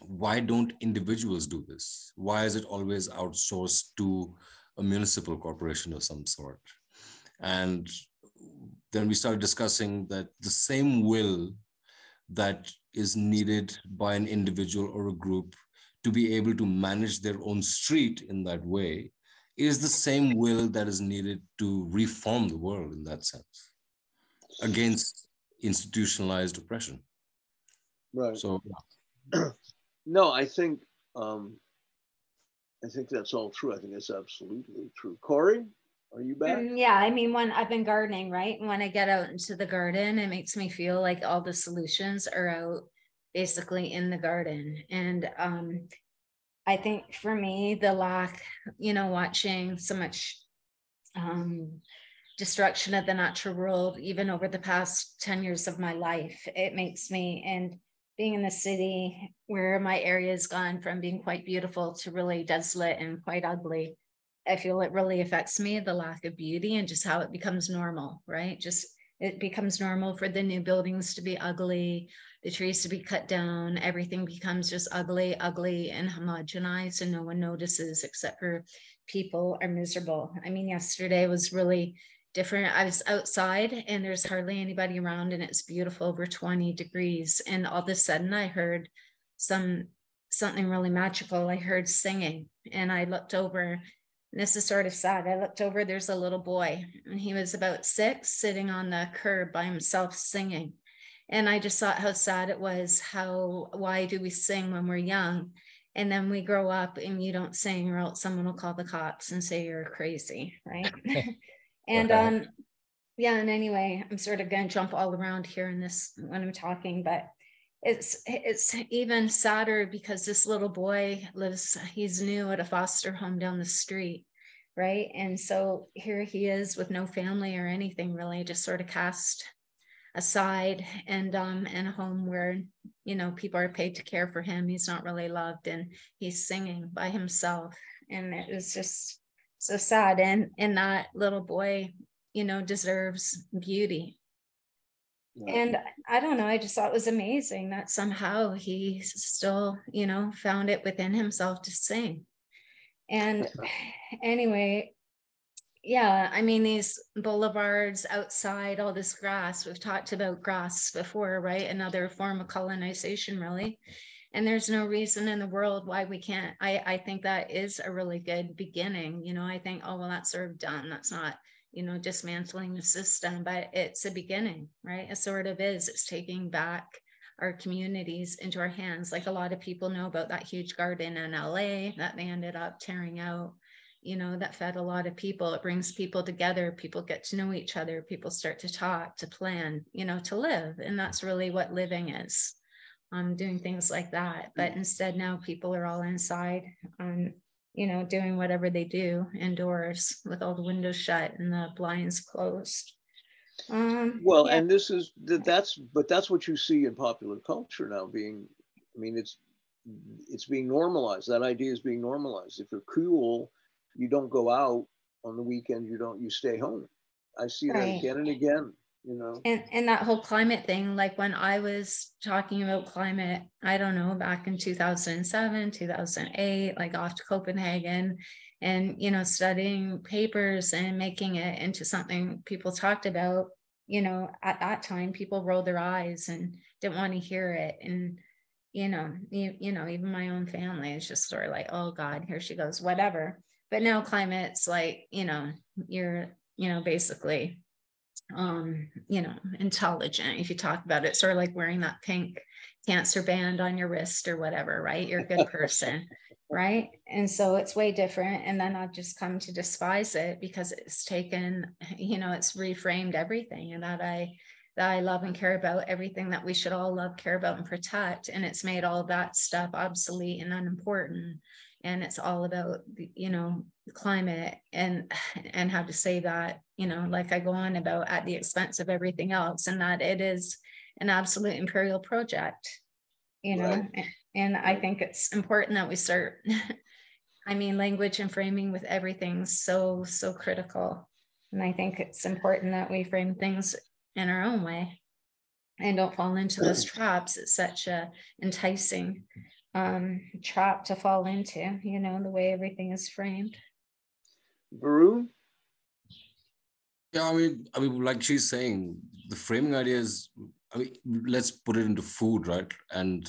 why don't individuals do this? Why is it always outsourced to a municipal corporation of some sort? And then we started discussing that the same will that is needed by an individual or a group to be able to manage their own street in that way is the same will that is needed to reform the world in that sense against institutionalized oppression. Right. So, no, I think um, I think that's all true. I think that's absolutely true. Cory, are you back? Mm, yeah, I mean, when I've been gardening, right? When I get out into the garden, it makes me feel like all the solutions are out basically in the garden. And um, I think for me, the lack, you know, watching so much um, destruction of the natural world, even over the past 10 years of my life, it makes me, and being in the city where my area has gone from being quite beautiful to really desolate and quite ugly, I feel it really affects me, the lack of beauty and just how it becomes normal, right? Just it becomes normal for the new buildings to be ugly the trees to be cut down, everything becomes just ugly, ugly, and homogenized, and no one notices except for people are miserable. I mean, yesterday was really different. I was outside and there's hardly anybody around, and it's beautiful over 20 degrees. And all of a sudden, I heard some something really magical. I heard singing, and I looked over. this is sort of sad. I looked over, there's a little boy, and he was about six, sitting on the curb by himself singing and i just thought how sad it was how why do we sing when we're young? And then we grow up and you don't sing or else someone will call the cops and say you're crazy right? And okay. um yeah and anyway i'm sort of going to jump all around here in this when i'm talking but it's it's even sadder because this little boy lives he's new at a foster home down the street right? And so here he is with no family or anything really just sort of cast aside and um in a home where you know people are paid to care for him. He's not really loved and he's singing by himself. And it was just so sad. And and that little boy you know deserves beauty. Yeah. and i don't know i just thought it was amazing that somehow he still you know found it within himself to sing. And anyway yeah, I mean, these boulevards outside, all this grass, we've talked about grass before, right? Another form of colonization, really. And there's no reason in the world why we can't. I, I think that is a really good beginning. You know, I think, oh, well, that's sort of done. That's not, you know, dismantling the system, but it's a beginning, right? It sort of is. It's taking back our communities into our hands. Like a lot of people know about that huge garden in LA that they ended up tearing out you know that fed a lot of people. It brings people together. People get to know each other. People start to talk to plan you know to live. And that's really what living is um doing things like that. But mm. instead now people are all inside um you know doing whatever they do indoors with all the windows shut and the blinds closed. Um well yeah. and this is that—that's, but that's what you see in popular culture now being i mean it's it's being normalized. That idea is being normalized. If you're cool you don't go out on the weekend you don't you stay home i see right. that again and again you know and and that whole climate thing like when i was talking about climate i don't know back in 2007 2008 like off to copenhagen and you know studying papers and making it into something people talked about you know, at that time, people rolled their eyes and didn't want to hear it. And, you know, you, you know, even my own family is just sort of like, oh God, here she goes, whatever. But now climate's like, you know, you're, you know, basically um, you know, intelligent. If you talk about it, sort of like wearing that pink cancer band on your wrist or whatever, right? You're a good person, right? And so it's way different. And then I've just come to despise it because it's taken, you know, it's reframed everything and that I that I love and care about, everything that we should all love, care about, and protect. And it's made all that stuff obsolete and unimportant. And it's all about, you know, climate and and how to say that, you know, like I go on about at the expense of everything else, and that it is an absolute imperial project, you know. Right. And I think it's important that we start. I mean, language and framing with everything's so so critical, and I think it's important that we frame things in our own way and don't fall into those traps. It's such a enticing um, trap to fall into, you know, the way everything is framed. Varun? Yeah, I mean, I mean, like she's saying, the framing idea is, I mean, let's put it into food, right? And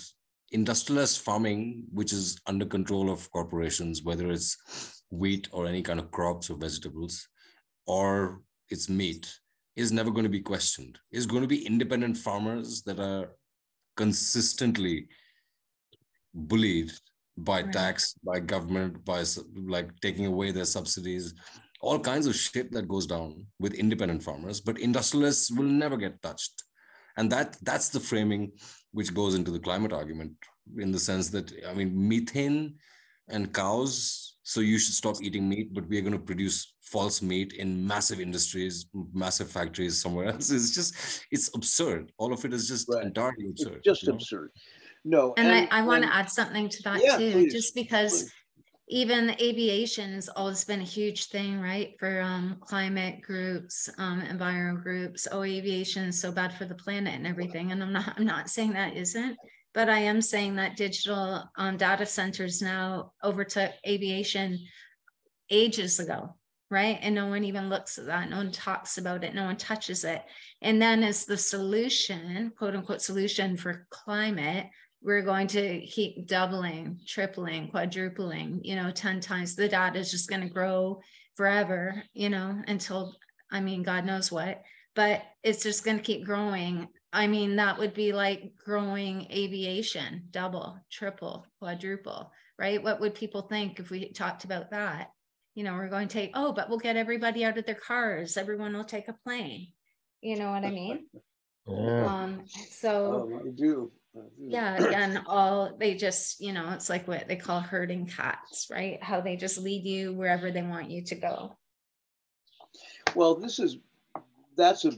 industrialized farming, which is under control of corporations, whether it's wheat or any kind of crops or vegetables, or it's meat, is never going to be questioned. It's going to be independent farmers that are consistently bullied by right. tax, by government, by like taking away their subsidies, all kinds of shit that goes down with independent farmers. But industrialists will never get touched, and that that's the framing which goes into the climate argument in the sense that I mean methane and cows. So you should stop eating meat, but we are going to produce false meat in massive industries, massive factories somewhere else. It's just, it's absurd. All of it is just right. entirely absurd. It's just absurd. No. And, and I, I want to add something to that yeah, too, please, just because please. even aviation has always been a huge thing, right? For um, climate groups, um, environment groups. Oh, aviation is so bad for the planet and everything. And I'm not, I'm not saying that isn't, but I am saying that digital um, data centers now overtook aviation ages ago right? And no one even looks at that. No one talks about it. No one touches it. And then as the solution, quote unquote solution for climate, we're going to keep doubling, tripling, quadrupling, you know, 10 times. The data is just going to grow forever, you know, until, I mean, God knows what, but it's just going to keep growing. I mean, that would be like growing aviation, double, triple, quadruple, right? What would people think if we talked about that? you know, we're going to take, oh, but we'll get everybody out of their cars. Everyone will take a plane. You know what I mean? Yeah. Um, so oh, I do. Yeah, again, all they just, you know, it's like what they call herding cats, right? How they just lead you wherever they want you to go. Well, this is that's a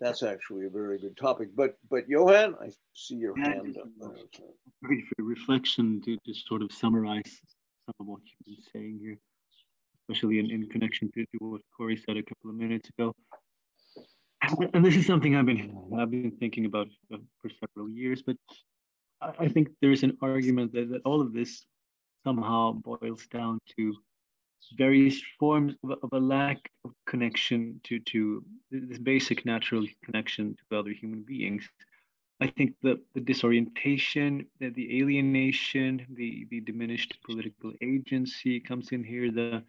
that's actually a very good topic. But but Johan, I see your yeah, hand up. Brief reflection to, to sort of summarize some of what you've been saying here especially in, in connection to, to what Cory said a couple of minutes ago. And this is something I've been I've been thinking about for several years, but I think there's an argument that, that all of this somehow boils down to various forms of, of, a lack of connection to, to this basic natural connection to other human beings. I think the, the disorientation, the, the alienation, the, the diminished political agency comes in here, the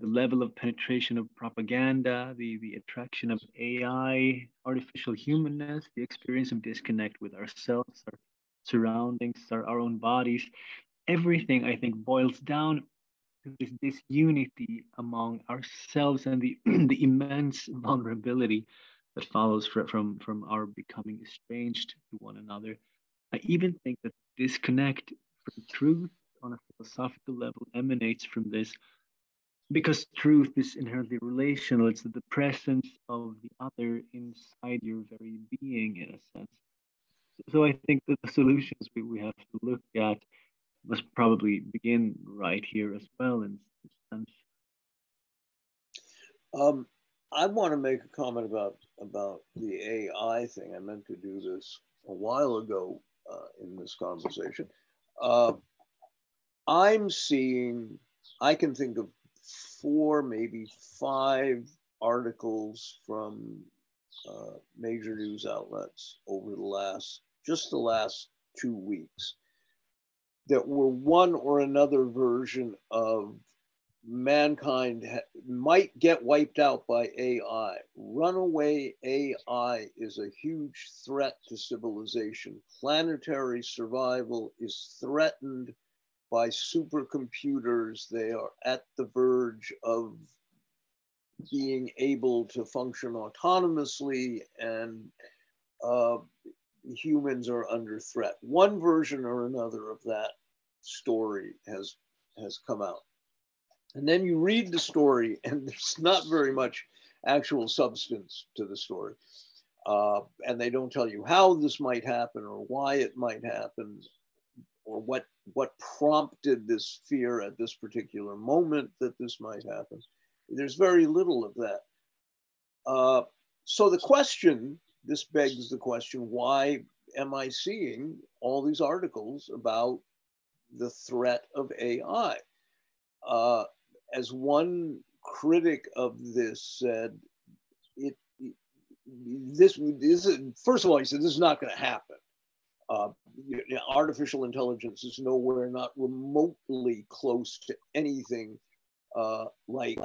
the level of penetration of propaganda, the, the attraction of AI, artificial humanness, the experience of disconnect with ourselves, our surroundings, our, our own bodies, everything I think boils down to this disunity among ourselves and the, the immense vulnerability that follows from, from, from our becoming estranged to one another. I even think that disconnect from truth on a philosophical level emanates from this because truth is inherently relational it's the presence of the other inside your very being in a sense. So i think that the solutions we, we have to look at must probably begin right here as well in sense. Um, i want to make a comment about about the ai thing. I meant to do this a while ago uh, in this conversation. Uh, i'm seeing i can think of four, maybe five articles from uh, major news outlets over the last, just the last two weeks, that were one or another version of mankind might get wiped out by AI. Runaway AI is a huge threat to civilization. Planetary survival is threatened by supercomputers. They are at the verge of being able to function autonomously and uh, humans are under threat. One version or another of that story has has come out. And then you read the story, and there's not very much actual substance to the story. Uh, and they don't tell you how this might happen or why it might happen or what what prompted this fear at this particular moment that this might happen. There's very little of that. Uh, so the question, this begs the question, why am I seeing all these articles about the threat of AI? Uh, as one critic of this said, it, it this, is, first of all, he said, this is not going to happen. Uh, artificial intelligence is nowhere not remotely close to anything uh, like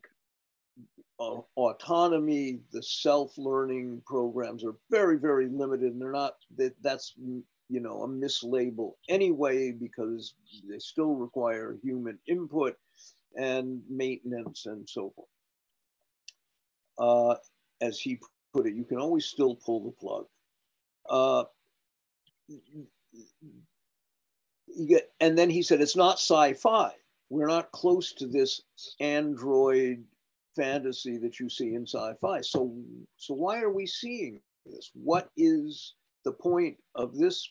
uh, autonomy. The self-learning programs are very, very limited, and they're not. That that's you know a mislabel anyway because they still require human input and maintenance and so forth. Uh, as he put it, you can always still pull the plug. And then he said, it's not sci-fi. We're not close to this android fantasy that you see in sci-fi. So, so why are we seeing this? What is the point of this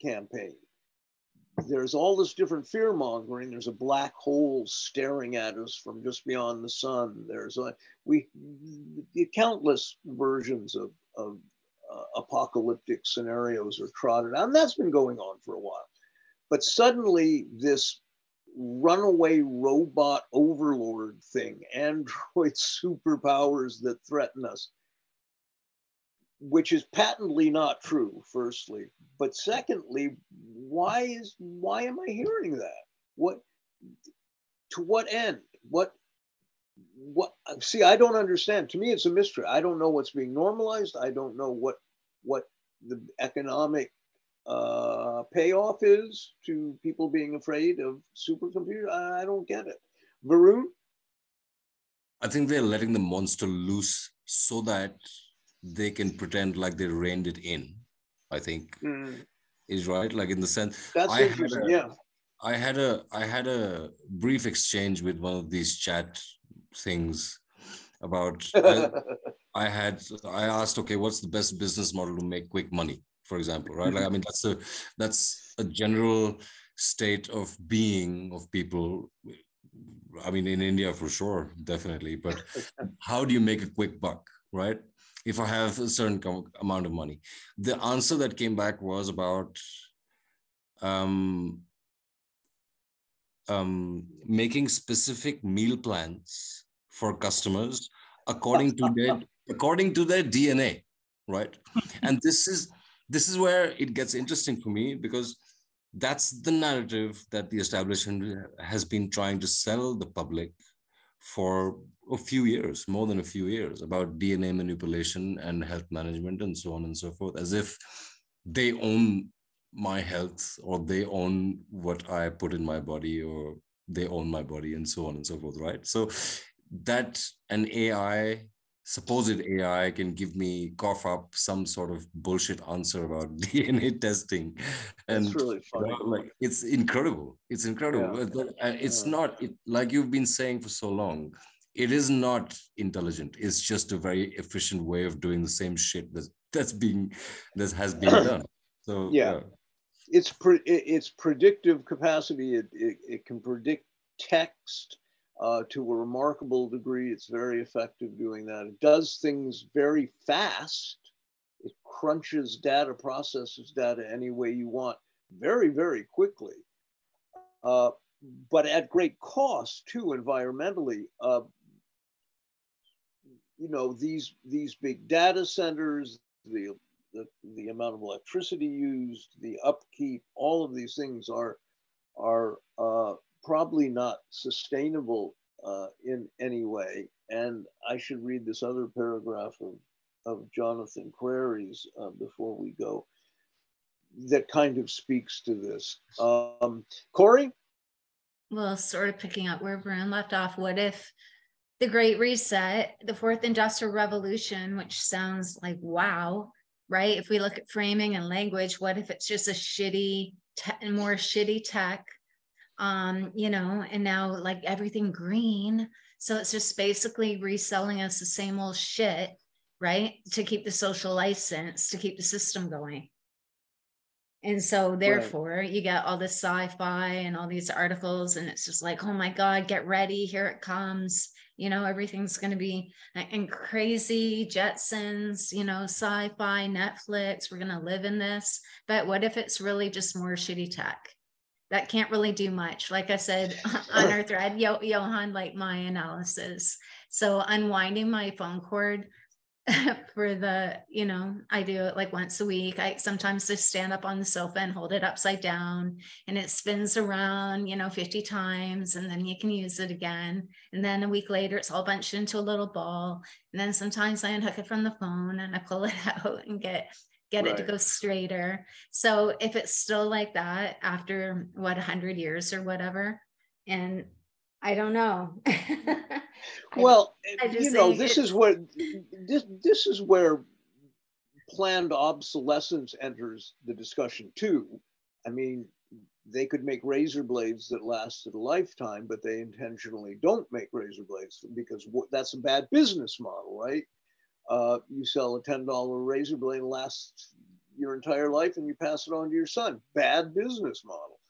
campaign? There's all this different fear mongering. There's a black hole staring at us from just beyond the sun. There's a we the countless versions of, of uh, apocalyptic scenarios are trotted out. And that's been going on for a while. But suddenly, this runaway robot overlord thing, android superpowers that threaten us, which is patently not true, firstly. But secondly, why is why am I hearing that? What to what end? What what see i don't understand. To me it's a mystery. I don't know what's being normalized. I don't know what what the economic uh, payoff is to people being afraid of supercomputers i don't get it. Varun? I think they're letting the monster loose so that they can pretend like they reined it in i think. Mm. is right? Like in the sense that's I interesting a, yeah. I had a I had a brief exchange with one of these chat things about I, I, had I asked, okay, what's the best business model to make quick money, for example, right? Like I mean, that's a that's a general state of being of people. I mean, in India for sure, definitely. But how do you make a quick buck, right? If I have a certain amount of money, the answer that came back was about um, um, making specific meal plans for customers according to their according to their DNA, right? and this is this is where it gets interesting for me because that's the narrative that the establishment has been trying to sell the public for a few years, more than a few years, about DNA manipulation and health management and so on and so forth, as if they own my health or they own what I put in my body or they own my body and so on and so forth, right? So that an AI, supposed AI, can give me cough up some sort of bullshit answer about DNA testing, and That's really funny. You know, like it's incredible. It's incredible. Yeah. It's yeah. not it, like you've been saying for so long. It is not intelligent. It's just a very efficient way of doing the same shit that's that's being that has been done. So yeah. yeah its pre, its predictive capacity. It, it, it can predict text uh, to a remarkable degree. It's very effective doing that. It does things very fast. It crunches data, processes data any way you want, very very quickly. Uh, but at great cost too environmentally. Uh, you know, these, these big data centers, the, the, the amount of electricity used, the upkeep, all of these things are, are uh, probably not sustainable uh, in any way. And I should read this other paragraph of, of Jonathan Crary's uh, before we go that kind of speaks to this. Um, Cory? Well, sort of picking up where Varun left off, what if the Great Reset, the Fourth Industrial Revolution, which sounds like wow, right? If we look at framing and language, what if it's just a shitty, te- more shitty tech, um, you know, and now like everything green. So it's just basically reselling us the same old shit, right? To keep the social license, to keep the system going. And so therefore right. you get all this sci-fi and all these articles and it's just like, oh my God, get ready, here it comes. You know, everything's going to be and crazy Jetsons, you know, sci-fi, Netflix, we're going to live in this. But what if it's really just more shitty tech? That can't really do much. Like I said on our thread, Yo- Johan, like my analysis. So unwinding my phone cord for the you know i do it like once a week i sometimes just stand up on the sofa and hold it upside down and it spins around you know 50 times and then you can use it again and then a week later it's all bunched into a little ball and then sometimes i unhook it from the phone and i pull it out and get get right. it to go straighter so if it's still like that after what 100 years or whatever and I don't know. well, I, I you know, this is where this this is where planned obsolescence enters the discussion too. I mean, they could make razor blades that lasted a lifetime, but they intentionally don't make razor blades because that's a bad business model, right? Uh, you sell a ten dollar razor blade lasts your entire life, and you pass it on to your son. Bad business model.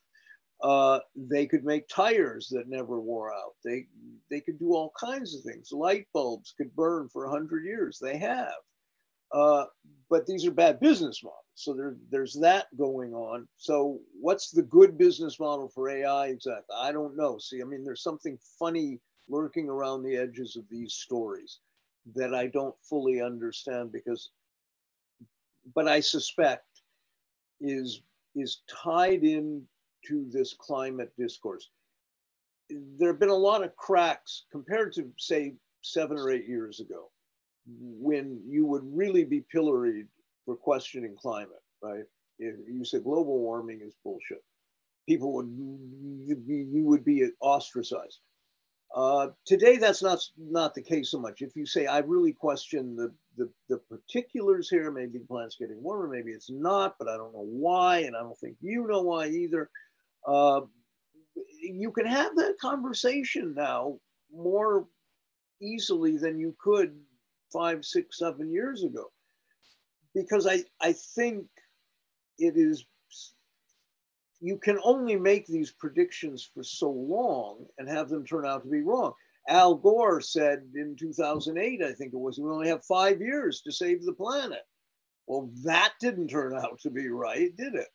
Uh, they could make tires that never wore out. They they could do all kinds of things. Light bulbs could burn for hundred years. They have, uh, but these are bad business models. So there, there's that going on. So what's the good business model for AI exactly? I don't know. See, I mean, there's something funny lurking around the edges of these stories that I don't fully understand because, but I suspect is is tied in to this climate discourse. There have been a lot of cracks compared to, say, seven or eight years ago, when you would really be pilloried for questioning climate, right? If you said global warming is bullshit, people would, you would be ostracized. Uh, today, that's not not the case so much. If you say, I really question the, the, the particulars here, maybe the plant's getting warmer, maybe it's not, but I don't know why, and I don't think you know why either uh, you can have that conversation now more easily than you could five, six, seven years ago. Because I, I think it is, you can only make these predictions for so long and have them turn out to be wrong. Al Gore said in 2008, I think it was, we only have five years to save the planet. Well, that didn't turn out to be right, did it?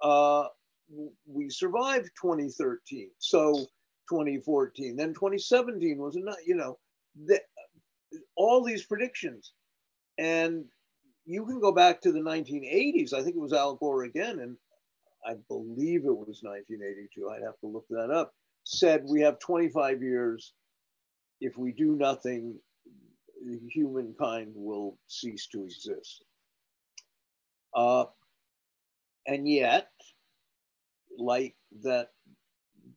Uh, we survived 2013. So 2014, then 2017 was not, you know, the, all these predictions. And you can go back to the 1980s. I think it was Al Gore again, and I believe it was 1982. I'd have to look that up. Said we have 25 years. If we do nothing, humankind will cease to exist. Uh, and yet, like that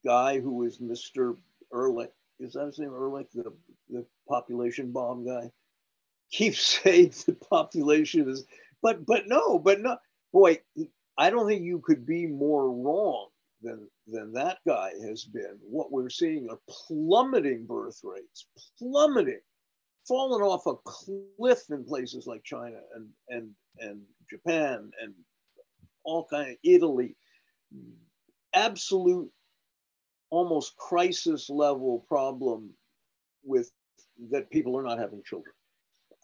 guy who was Mr. Ehrlich. Is that his name, Ehrlich, the, the population bomb guy? Keeps saying the population is, but but no, but no, boy, I don't think you could be more wrong than than that guy has been. What we're seeing are plummeting birth rates, plummeting, falling off a cliff in places like China and and and Japan and all kind of Italy absolute, almost crisis level problem with that people are not having children.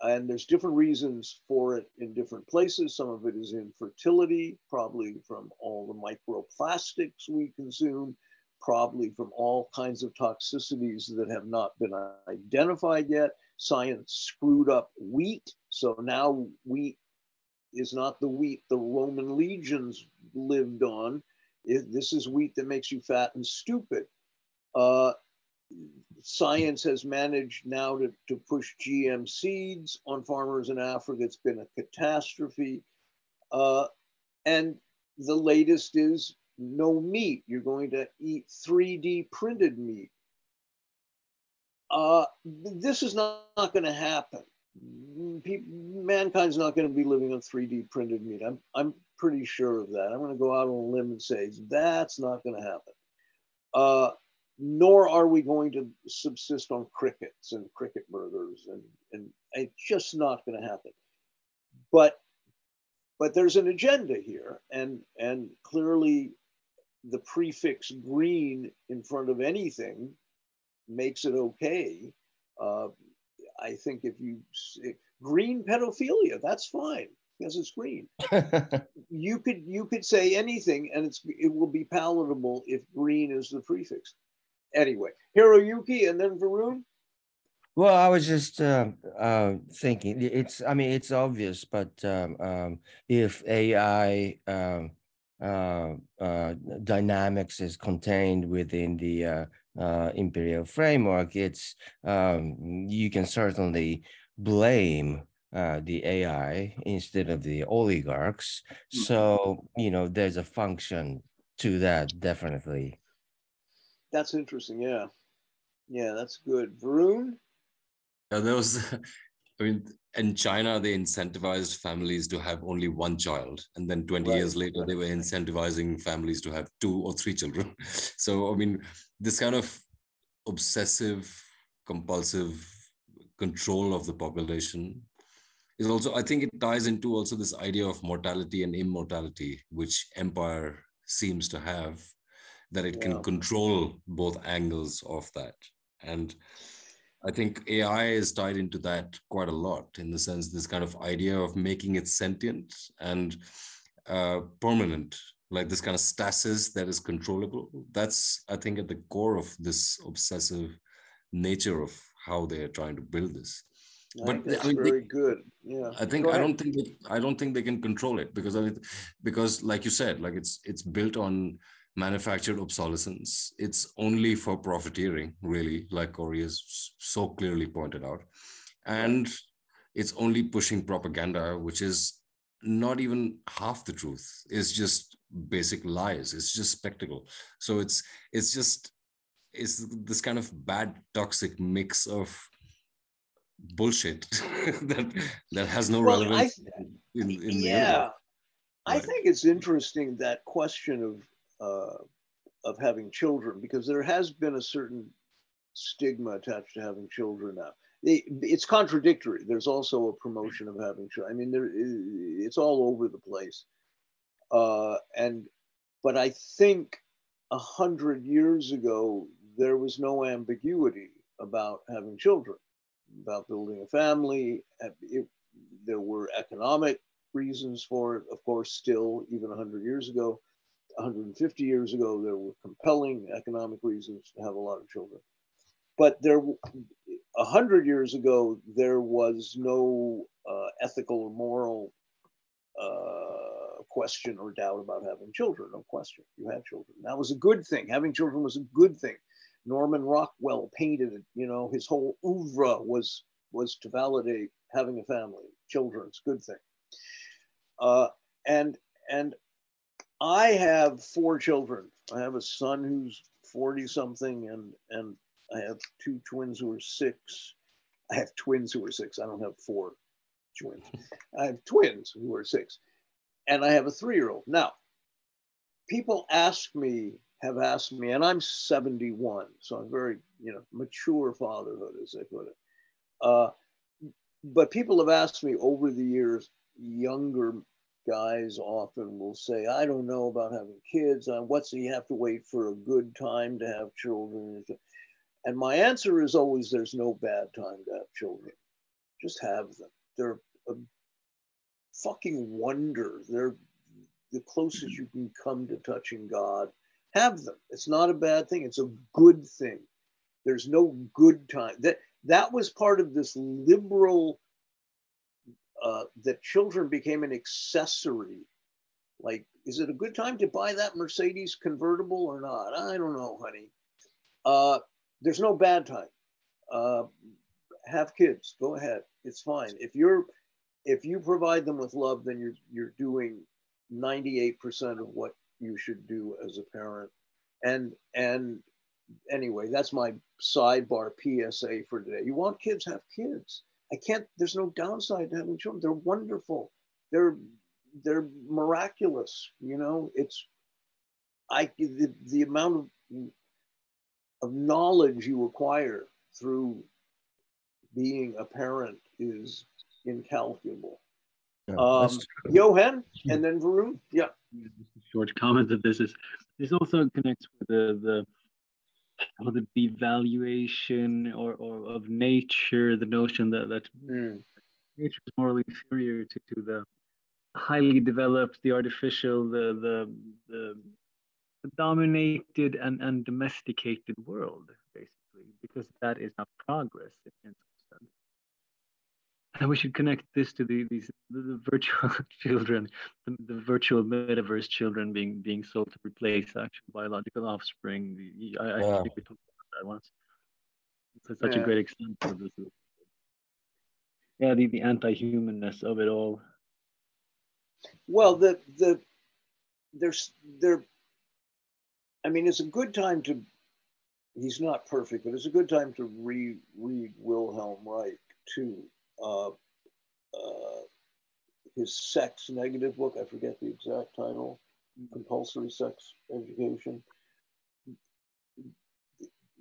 And there's different reasons for it in different places. Some of it is infertility, probably from all the microplastics we consume, probably from all kinds of toxicities that have not been identified yet. science screwed up wheat. So now wheat is not the wheat the Roman legions lived on. It, this is wheat that makes you fat and stupid. Uh, science has managed now to, to push GM seeds on farmers in Africa. It's been a catastrophe. Uh, and the latest is no meat. You're going to eat 3D printed meat. Uh, this is not, not going to happen. People, mankind's not going to be living on 3D printed meat. I'm, I'm pretty sure of that. I'm going to go out on a limb and say that's not going to happen. Uh, nor are we going to subsist on crickets and cricket burgers, and, and it's just not going to happen. But but there's an agenda here, and and clearly the prefix green in front of anything makes it okay. Uh, I think if you say green pedophilia, that's fine because it's green. you could you could say anything, and it's it will be palatable if green is the prefix. Anyway, Hiroyuki, and then Varun. Well, I was just uh, uh, thinking. It's, I mean, it's obvious, but um, um, if AI um, uh, uh, dynamics is contained within the uh, uh, imperial framework, it's um, you can certainly blame the AI instead of the oligarchs. Mm-hmm. So you know, there's a function to that, definitely. That's interesting. Yeah, yeah, that's good. Varun. Yeah, there was. I mean, in China, they incentivized families to have only one child, and then 20 right. years later, they were incentivizing families to have two or three children. So, I mean, this kind of obsessive, compulsive control of the population is also, I think, it ties into also this idea of mortality and immortality, which empire seems to have, that it yeah. can control both angles of that, and I think AI is tied into that quite a lot in the sense this kind of idea of making it sentient and uh, permanent, like this kind of stasis that is controllable. That's, I think, at the core of this obsessive nature of how they are trying to build this. I but that's I mean, very they, good. Yeah. I think I don't think they, I don't think they can control it because because like you said, like it's it's built on manufactured obsolescence. It's only for profiteering, really, like Cory has so clearly pointed out. And it's only pushing propaganda, which is not even half the truth. It's just basic lies. It's just spectacle. So it's it's just it's this kind of bad toxic mix of bullshit that that has no well, relevance I, in, in yeah. I think it's interesting that question of uh, of having children because there has been a certain stigma attached to having children now. it's contradictory. There's also a promotion of having children. I mean, there, it's all over the place. Uh, and, but I think a hundred years ago, there was no ambiguity about having children, about building a family. It, there were economic reasons for it, of course, still even a 100 years ago. 150 years ago, there were compelling economic reasons to have a lot of children. But there, 100 years ago, there was no uh, ethical or moral uh, question or doubt about having children. No question. You had children. That was a good thing. Having children was a good thing. Norman Rockwell painted it. You know, his whole oeuvre was was to validate having a family, children. It's a good thing. Uh, and and I have four children. I have a son who's 40 something and and I have two twins who are six. I have twins who are six. I don't have four twins. I have twins who are six. And I have a three-year-old. Now, people ask me, have asked me, and I'm 71, so I'm very, you know, mature fatherhood, as they put it. Uh, but people have asked me over the years, younger guys often will say, I don't know about having kids. Uh, what's you have to wait for a good time to have children? And my answer is always there's no bad time to have children. Just have them. They're a fucking wonder. They're the closest you can come to touching God. Have them. It's not a bad thing. It's a good thing. There's no good time. That that was part of this liberal uh, that children became an accessory. Like, is it a good time to buy that Mercedes convertible or not? I don't know, honey. Uh, there's no bad time. Uh, have kids. Go ahead. It's fine. If you're if you provide them with love, then you're you're doing 98% of what you should do as a parent. And and anyway, that's my sidebar PSA for today. You want kids, have kids. I can't, there's no downside to having children. They're wonderful. They're they're miraculous, you know. It's I the, the amount of of knowledge you acquire through being a parent is incalculable. Yeah, um, Johan and then Varun. Yeah. Short comment of this is this also connects with the the or the devaluation or, or of nature, the notion that, that mm. nature is morally inferior to, to the highly developed, the artificial, the the the, the dominated and, and domesticated world, basically, because that is not progress in and we should connect this to the, these the, the virtual children, the, the, virtual metaverse children being being sold to replace actual biological offspring. I, I yeah. think we talked about that once. It's such yeah. a great example of this. Yeah, the, the anti-humanness of it all. Well, the the there's there. I mean, it's a good time to. He's not perfect, but it's a good time to re read Wilhelm Reich too Uh, uh, his sex negative book. I forget the exact title. Mm-hmm. Compulsory sex education.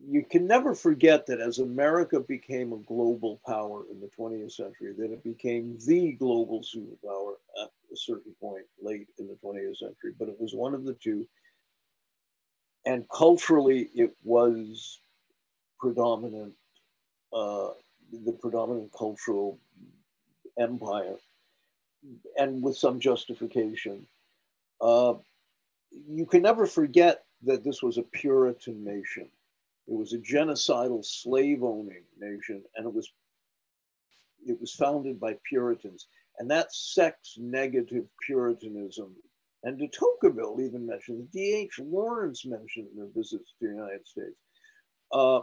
You can never forget that as America became a global power in the 20th century, that it became the global superpower at a certain point late in the 20th century, but it was one of the two. And culturally, it was predominant uh, the predominant cultural empire, and with some justification. Uh, you can never forget that this was a Puritan nation. It was a genocidal slave-owning nation, and it was it was founded by Puritans, and that sex-negative Puritanism. And de Tocqueville even mentioned, D.H. Lawrence mentioned in their visits to the United States. Uh,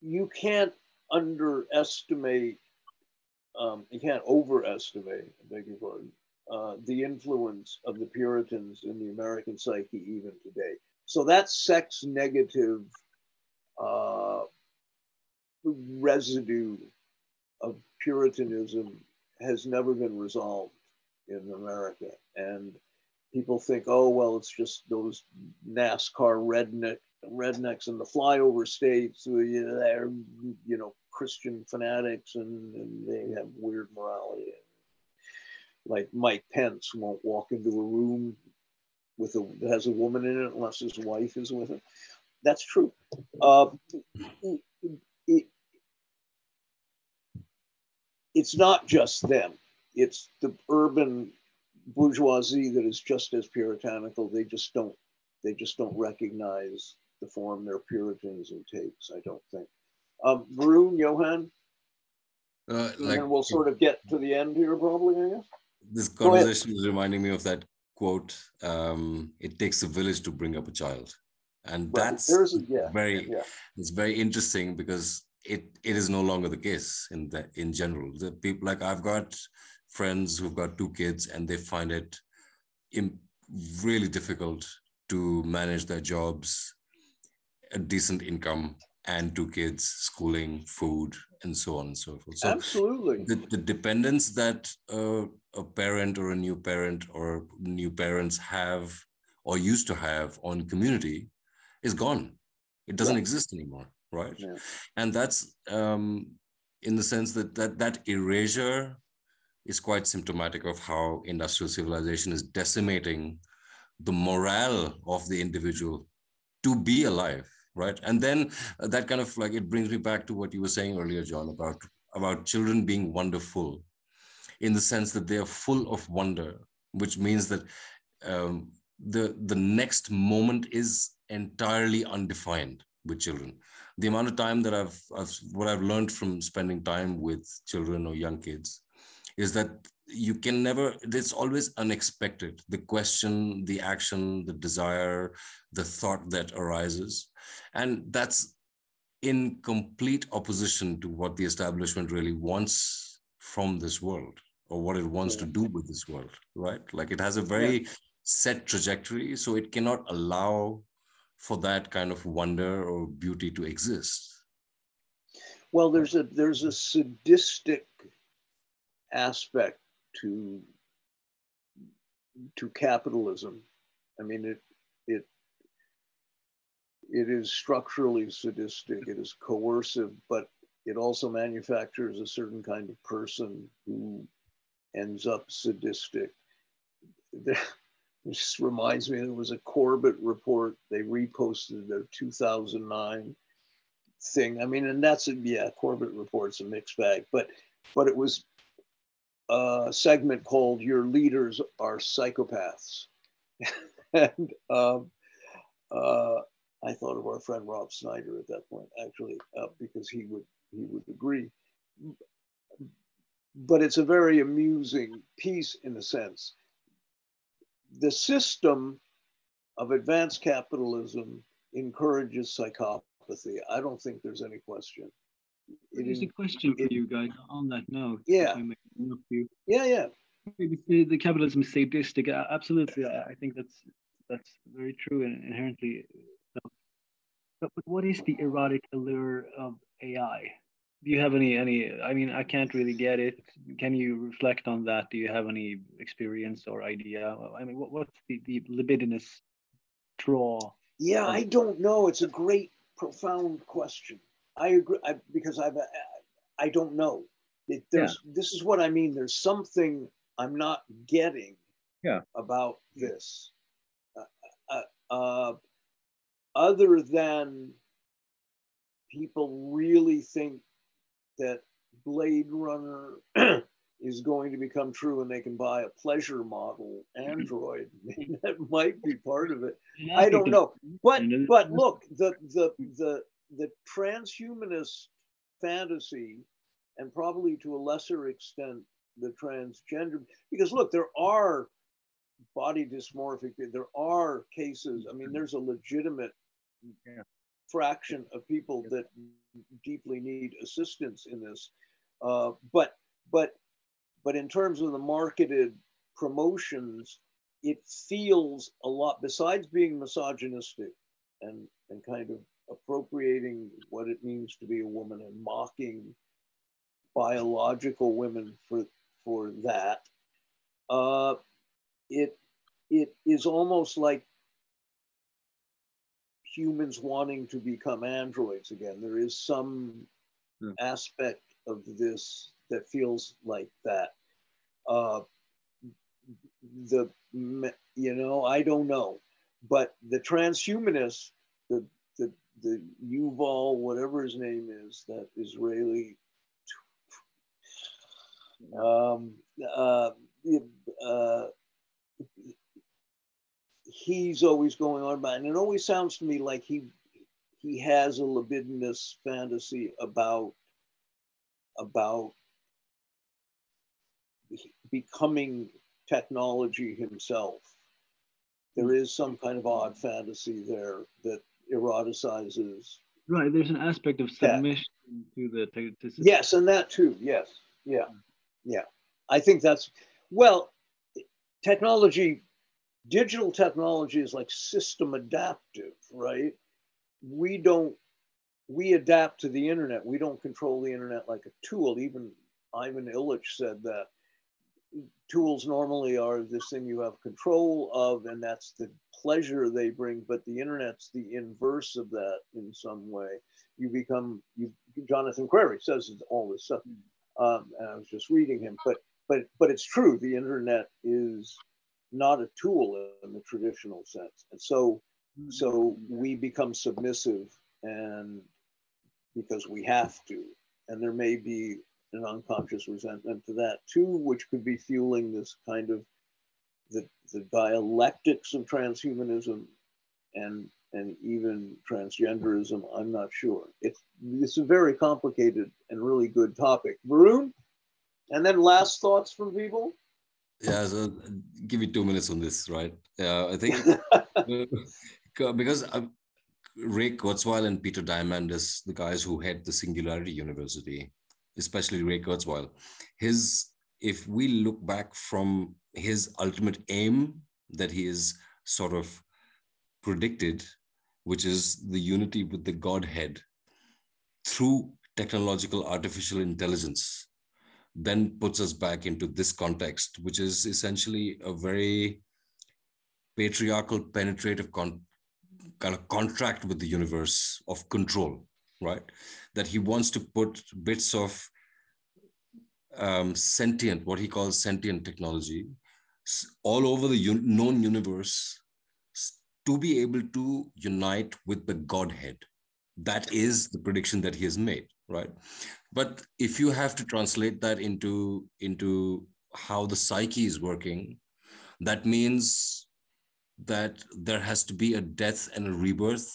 you can't underestimate, um, you can't overestimate, I beg your pardon, uh, the influence of the Puritans in the American psyche even today. So that sex negative uh, residue of Puritanism has never been resolved in America. And people think, oh, well, it's just those NASCAR redneck rednecks in the flyover states who you know, they're you know Christian fanatics and, and they have weird morality. Like Mike Pence won't walk into a room with a that has a woman in it unless his wife is with him. That's true. Uh, it, it, it's not just them. It's the urban bourgeoisie that is just as puritanical. They just don't. They just don't recognize the form their Puritanism takes, I don't think. Um, Varun, Johan? Uh, like, and we'll sort of get to the end here, probably, I guess. This conversation is reminding me of that quote um, it takes a village to bring up a child. And right. that's a, yeah, very yeah. it's very interesting because it it is no longer the case in the in general. The people like I've got friends who've got two kids and they find it really difficult to manage their jobs a decent income and two kids, schooling, food, and so on and so forth. So Absolutely. The, the dependence that uh, a parent or a new parent or new parents have or used to have on community is gone. It doesn't yeah. exist anymore, right? Yeah. And that's um, in the sense that, that that erasure is quite symptomatic of how industrial civilization is decimating the morale of the individual to be alive right and then uh, that kind of like it brings me back to what you were saying earlier john about about children being wonderful in the sense that they are full of wonder which means that um, the the next moment is entirely undefined with children. The amount of time that I've, I've what I've learned from spending time with children or young kids is that you can never it's always unexpected the question the action the desire the thought that arises and that's in complete opposition to what the establishment really wants from this world or what it wants yeah. to do with this world right like it has a very yeah. set trajectory so it cannot allow for that kind of wonder or beauty to exist well there's a there's a sadistic aspect to to capitalism i mean it it it is structurally sadistic it is coercive but it also manufactures a certain kind of person who ends up sadistic this reminds me there was a Corbett report. They reposted their 2009 thing. I mean, and that's a, yeah, Corbett report's a mixed bag, but but it was a segment called "Your Leaders Are Psychopaths," and um, uh, I thought of our friend Rob Snyder at that point, actually, uh, because he would he would agree. But it's a very amusing piece in a sense the system of advanced capitalism encourages psychopathy. I don't think there's any question. There's a question for it, you guys on that note. Yeah. Yeah, yeah. The, the capitalism is sadistic. Uh, absolutely, I think that's that's very true and inherently. So. But, but what is the erotic allure of AI? do you have any any i mean i can't really get it can you reflect on that do you have any experience or idea i mean what, what's the, the libidinous draw yeah i don't know it's a great profound question i agree I, because i've i don't know. It, there's yeah. this is what i mean there's something i'm not getting yeah. about this. Uh, uh, uh, other than people really think that Blade Runner is going to become true and they can buy a pleasure model android that might be part of it. I don't know. But but look the the the the transhumanist fantasy and probably to a lesser extent the transgender because look there are body dysmorphic there are cases i mean there's a legitimate fraction of people that deeply need assistance in this. Uh, but but but in terms of the marketed promotions, it feels a lot. Besides being misogynistic and and kind of appropriating what it means to be a woman and mocking biological women for for that, uh, it it is almost like humans wanting to become androids again. There is some hmm. aspect of this that feels like that. Uh, the you know I don't know, but the transhumanists, the the Yuval whatever his name is, that Israeli. Um, uh, uh, he's always going on about, and it always sounds to me like he he has a libidinous fantasy about about becoming technology himself. There is some kind of odd fantasy there that eroticizes. Right. There's an aspect of submission to the. To, to yes, and that too. Yes. Yeah. Mm. Yeah. I think that's well. Technology digital technology is like system adaptive, right? We don't, we adapt to the internet. We don't control the internet like a tool. Even Ivan Illich said that tools normally are this thing you have control of, and that's the pleasure they bring. But the internet's the inverse of that in some way. You become, you, Jonathan Crary says all this stuff. Um, and I was just reading him, but but but it's true. The internet is not a tool in the traditional sense. And so, so mm-hmm. we become submissive and because we have to. And there may be an unconscious resentment to that too, which could be fueling this kind of the, the dialectics of transhumanism and and even transgenderism. I'm not sure. It's it's a very complicated and really good topic. Varun, and then last thoughts from people. Yeah, so uh, give me two minutes on this, right? Yeah, I think uh, because uh, Ray Kurzweil and Peter Diamandis, the guys who head the Singularity University, especially Ray Kurzweil, his if we look back from his ultimate aim that he is sort of predicted, which is the unity with the Godhead through technological artificial intelligence, then puts us back into this context, which is essentially a very patriarchal, penetrative con- kind of contract with the universe of control, right? That he wants to put bits of um, sentient, what he calls sentient technology, all over the un- known universe to be able to unite with the Godhead. That is the prediction that he has made, right? But if you have to translate that into, into how the psyche is working, that means that there has to be a death and a rebirth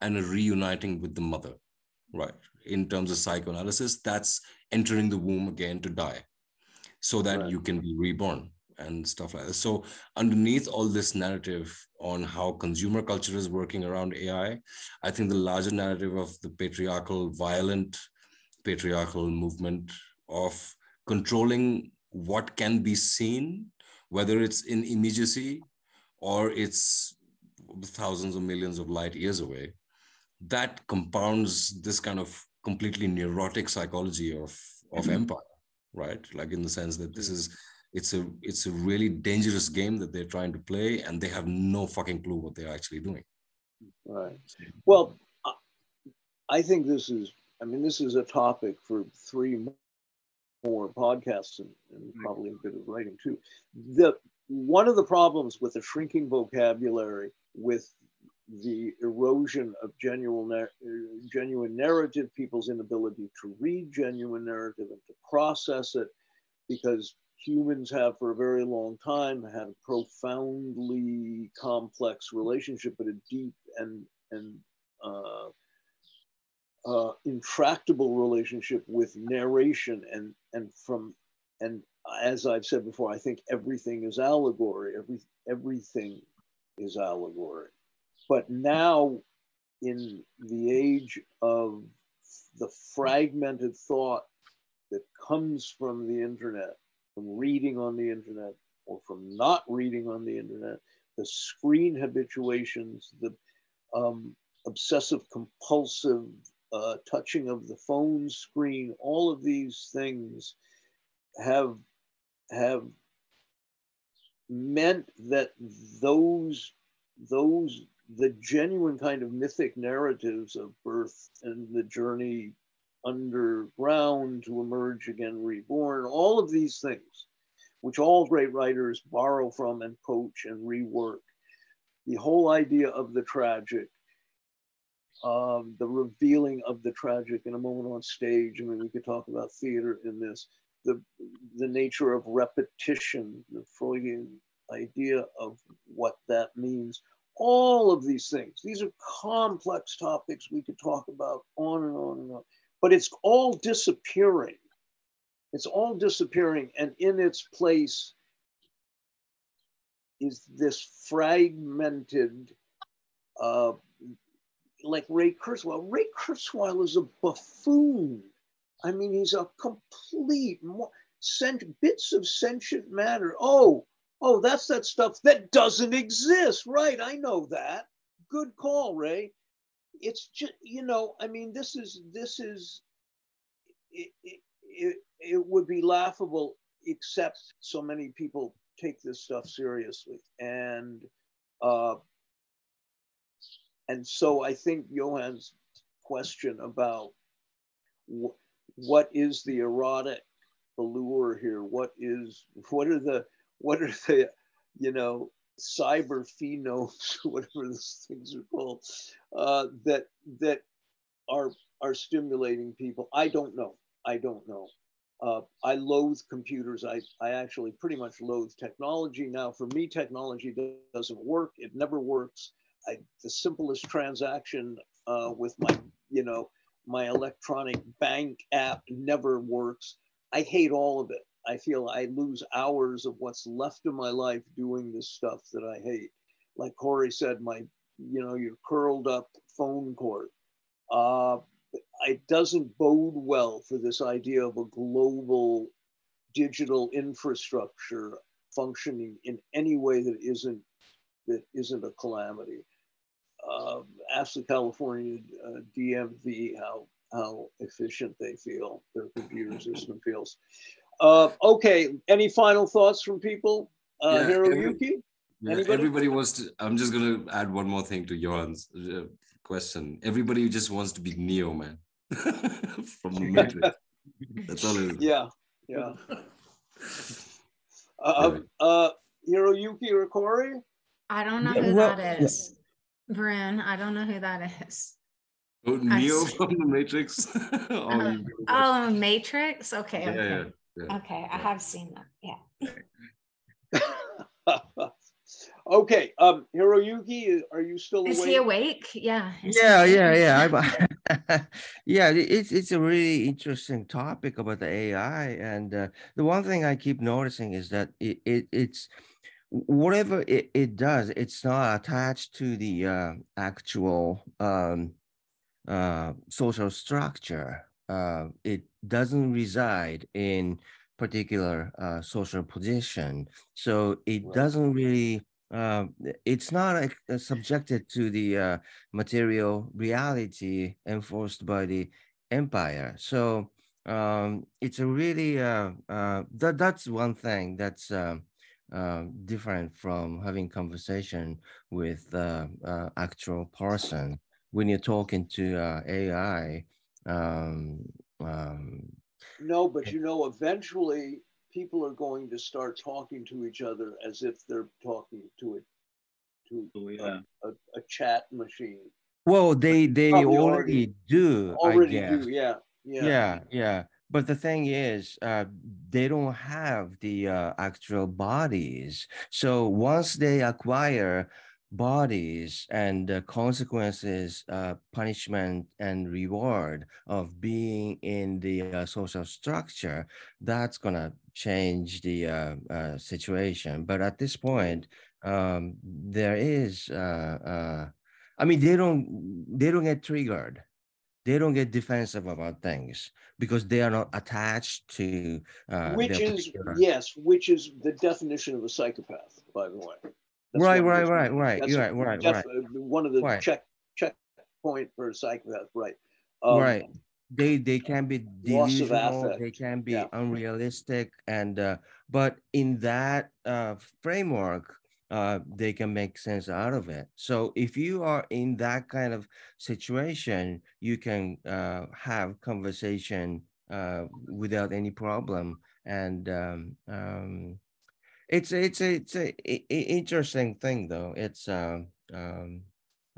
and a reuniting with the mother, right? In terms of psychoanalysis, that's entering the womb again to die so that right. you can be reborn and stuff like that. So underneath all this narrative on how consumer culture is working around AI, I think the larger narrative of the patriarchal, violent patriarchal movement of controlling what can be seen, whether it's in immediacy or it's thousands of millions of light years away, that compounds this kind of completely neurotic psychology of, of mm-hmm. empire, right? Like in the sense that this is it's a it's a really dangerous game that they're trying to play and they have no fucking clue what they're actually doing. Right. Well, I think this is I mean this is a topic for three more podcasts and, and probably a bit of writing too. The one of the problems with the shrinking vocabulary, with the erosion of genuine, genuine narrative, people's inability to read genuine narrative and to process it, because humans have for a very long time had a profoundly complex relationship, but a deep and and uh, uh, intractable relationship with narration and and from and as I've said before, I think everything is allegory. Every everything is allegory. But now, in the age of the fragmented thought that comes from the internet, from reading on the internet, or from not reading on the internet, the screen habituations, the um, obsessive compulsive uh, touching of the phone screen, all of these things have have meant that those those the genuine kind of mythic narratives of birth and the journey underground to emerge again reborn all of these things which all great writers borrow from and poach and rework. The whole idea of the tragic um, the revealing of the tragic in a moment on stage. I mean we could talk about theater in this. The, the nature of repetition, the Freudian idea of what that means. All of these things, these are complex topics we could talk about on and on and on, but it's all disappearing. It's all disappearing, and in its place is this fragmented, uh, like Ray Kurzweil. Ray Kurzweil is a buffoon I mean, he's a complete sent bits of sentient matter. Oh, oh, that's that stuff that doesn't exist. Right. I know that. Good call, Ray. It's just, you know, I mean, this is, this is, it, it, it, would be laughable, except so many people take this stuff seriously. And, uh, and so I think Johan's question about what is the erotic allure here? What is what are the what are the you know cyber phenomes, whatever those things are called, uh, that that are are stimulating people? I don't know. I don't know. Uh, I loathe computers. I, I actually pretty much loathe technology now. For me, technology doesn't work. It never works. I, the simplest transaction uh, with my, you know, my electronic bank app never works. I hate all of it. I feel I lose hours of what's left of my life doing this stuff that I hate. Like Cory said, my, you know, your curled up phone cord. Uh, it doesn't bode well for this idea of a global digital infrastructure functioning in any way that isn't that isn't a calamity. Uh, ask the California uh, DMV how how efficient they feel their computer system feels. Uh, okay, any final thoughts from people? Uh, Yeah, Hiroyuki? Yeah, Anybody? everybody wants to. I'm just gonna add one more thing to Johan's uh, question. Everybody just wants to be Neo, man, from the Matrix. That's all it is. Yeah, yeah. Uh, uh, Hiroyuki or Cory? I don't know Yeah, who well, that yeah. Bryn, I don't know who that is. Oh, Neo from the Matrix. oh, Uh, Oh, Matrix? Okay, yeah, okay. yeah, yeah. Okay, I have seen that. Yeah. okay, um, Hiroyuki, are you still Is awake? he awake? Yeah. is Yeah, awake? yeah, yeah. I'm, yeah, it's it's a really interesting topic about the AI, and uh, the one thing I keep noticing is that it, it it's whatever it, it does, it's not attached to the uh, actual um, uh, social structure. Uh, it doesn't reside in particular uh, social position, so it Right. doesn't really. Uh, it's not uh, subjected to the uh, material reality enforced by the empire. So um, it's a really uh, uh, that that's one thing that's different from having conversation with actual person when you're talking to uh, AI. Um, um, No, but you know, eventually people are going to start talking to each other as if they're talking to it to Oh, a, yeah. a, a chat machine. well, they they Probably already, already- do. Already I guess. do, yeah, yeah. yeah yeah but the thing is uh they don't have the uh, actual bodies so once they acquire bodies and the consequences uh punishment and reward of being in the uh, social structure that's gonna change the uh, uh situation but at this point um there is uh uh i mean they don't they don't get triggered they don't get defensive about things because they are not attached to uh, which is particular- yes, which is the definition of a psychopath, by the way. That's right right right right that's you're a right right def- right uh, One of the Right. check checkpoint for psychopath, right? Um, right they they can be delusional they can be yeah. unrealistic and uh, but in that uh, framework uh, they can make sense out of it so if you are in that kind of situation you can uh, have conversation uh, without any problem and um, um, it's it's a, it's a i- i- interesting thing though it's um um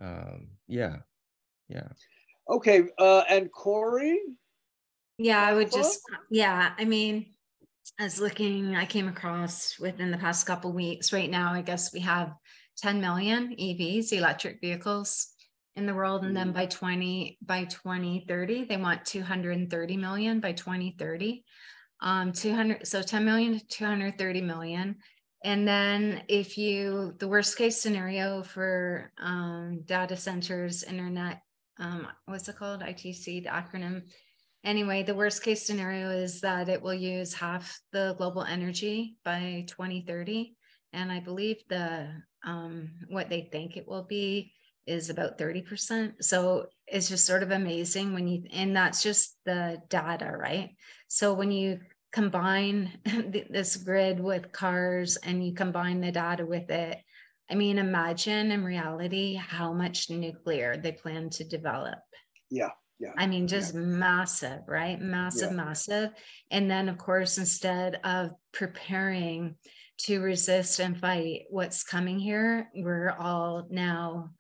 um yeah yeah Okay, uh, and Cory, Yeah, I would just, yeah, I mean, I was looking, I came across within the past couple weeks, right now, I guess we have 10 million EVs, electric vehicles in the world. And then by 20, by 2030, they want 230 million by 2030. Um, 200, so 10 million to 230 million. And then if you, the worst case scenario for um, data centers, internet, um, what's it called? ITC, the acronym anyway, the worst case scenario is that it will use half the global energy by 2030. And I believe the um, what they think it will be is about 30%. So it's just sort of amazing when you, and that's just the data, right? So when you combine th- this grid with cars and you combine the data with it, I mean, imagine in reality how much nuclear they plan to develop. yeah, yeah. I mean, just massive, right? Massive, Yeah. massive. And then, of course, instead of preparing to resist and fight what's coming here, we're all now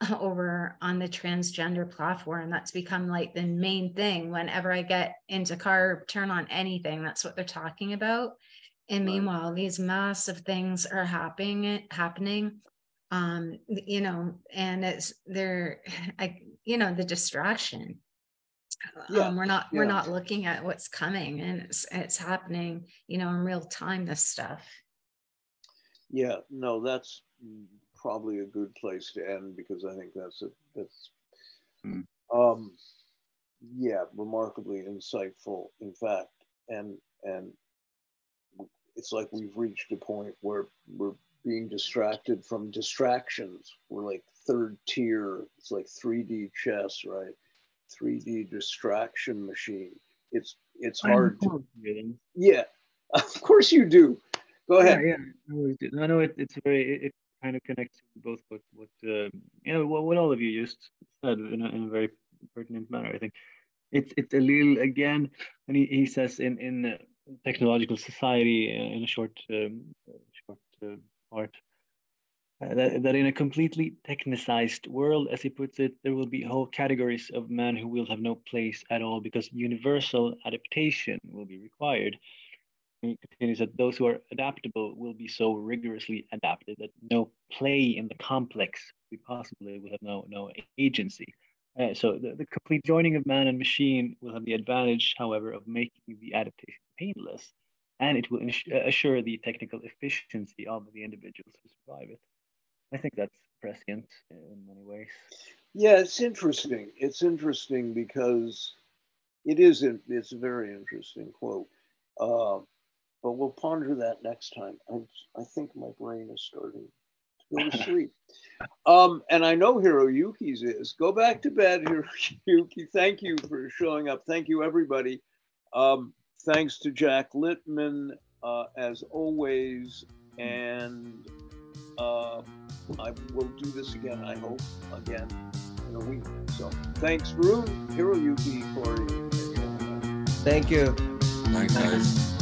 over on the transgender platform. That's become like the main thing. Whenever I get into car, turn on anything, that's what they're talking about. And meanwhile, these massive things are happening, happening um, you know, and it's there, I, you know, the distraction. Yeah, Um, we're not, we're not looking at what's coming and it's, it's happening, you know, in real time, this stuff. Yeah, no, that's probably a good place to end because I think that's a, that's, Hmm. um, yeah, remarkably insightful, in fact, and and it's like we've reached a point where we're being distracted from distractions. We're like third tier. It's like 3D chess, right? 3D distraction machine. It's it's hard to yeah. Of course you do. Go ahead. yeah. yeah. I do. No, no, it, it's very, it kind of connects both what, what uh, you know, what, what all of you just said in a, in a very pertinent manner. I think it's it's a little again, and he, he says in in technological society uh, in a short um, short uh, part. That, that in a completely technicized world, as he puts it, there will be whole categories of men who will have no place at all because universal adaptation will be required. Continues that those who are adaptable will be so rigorously adapted that no play in the complex possible. They will have no no agency. Uh, so the, the complete joining of man and machine will have the advantage, however, of making the adaptation painless, and it will ins- assure the technical efficiency of the individuals who survive it. I think that's prescient in many ways. Yeah, it's interesting. It's interesting because it is. It's a very interesting quote. Uh, but we'll ponder that next time. I, I think my brain is starting to go to sleep. Um, and I know Hiroyuki's is. Go back to bed, Hiroyuki. Thank you for showing up. Thank you, everybody. Um, thanks to Jack Littman, uh, as always. And uh, I will do this again, I hope, again in a week. So thanks, Varun, Hiroyuki, Cory. and Johanna. Thank you. Thanks, guys.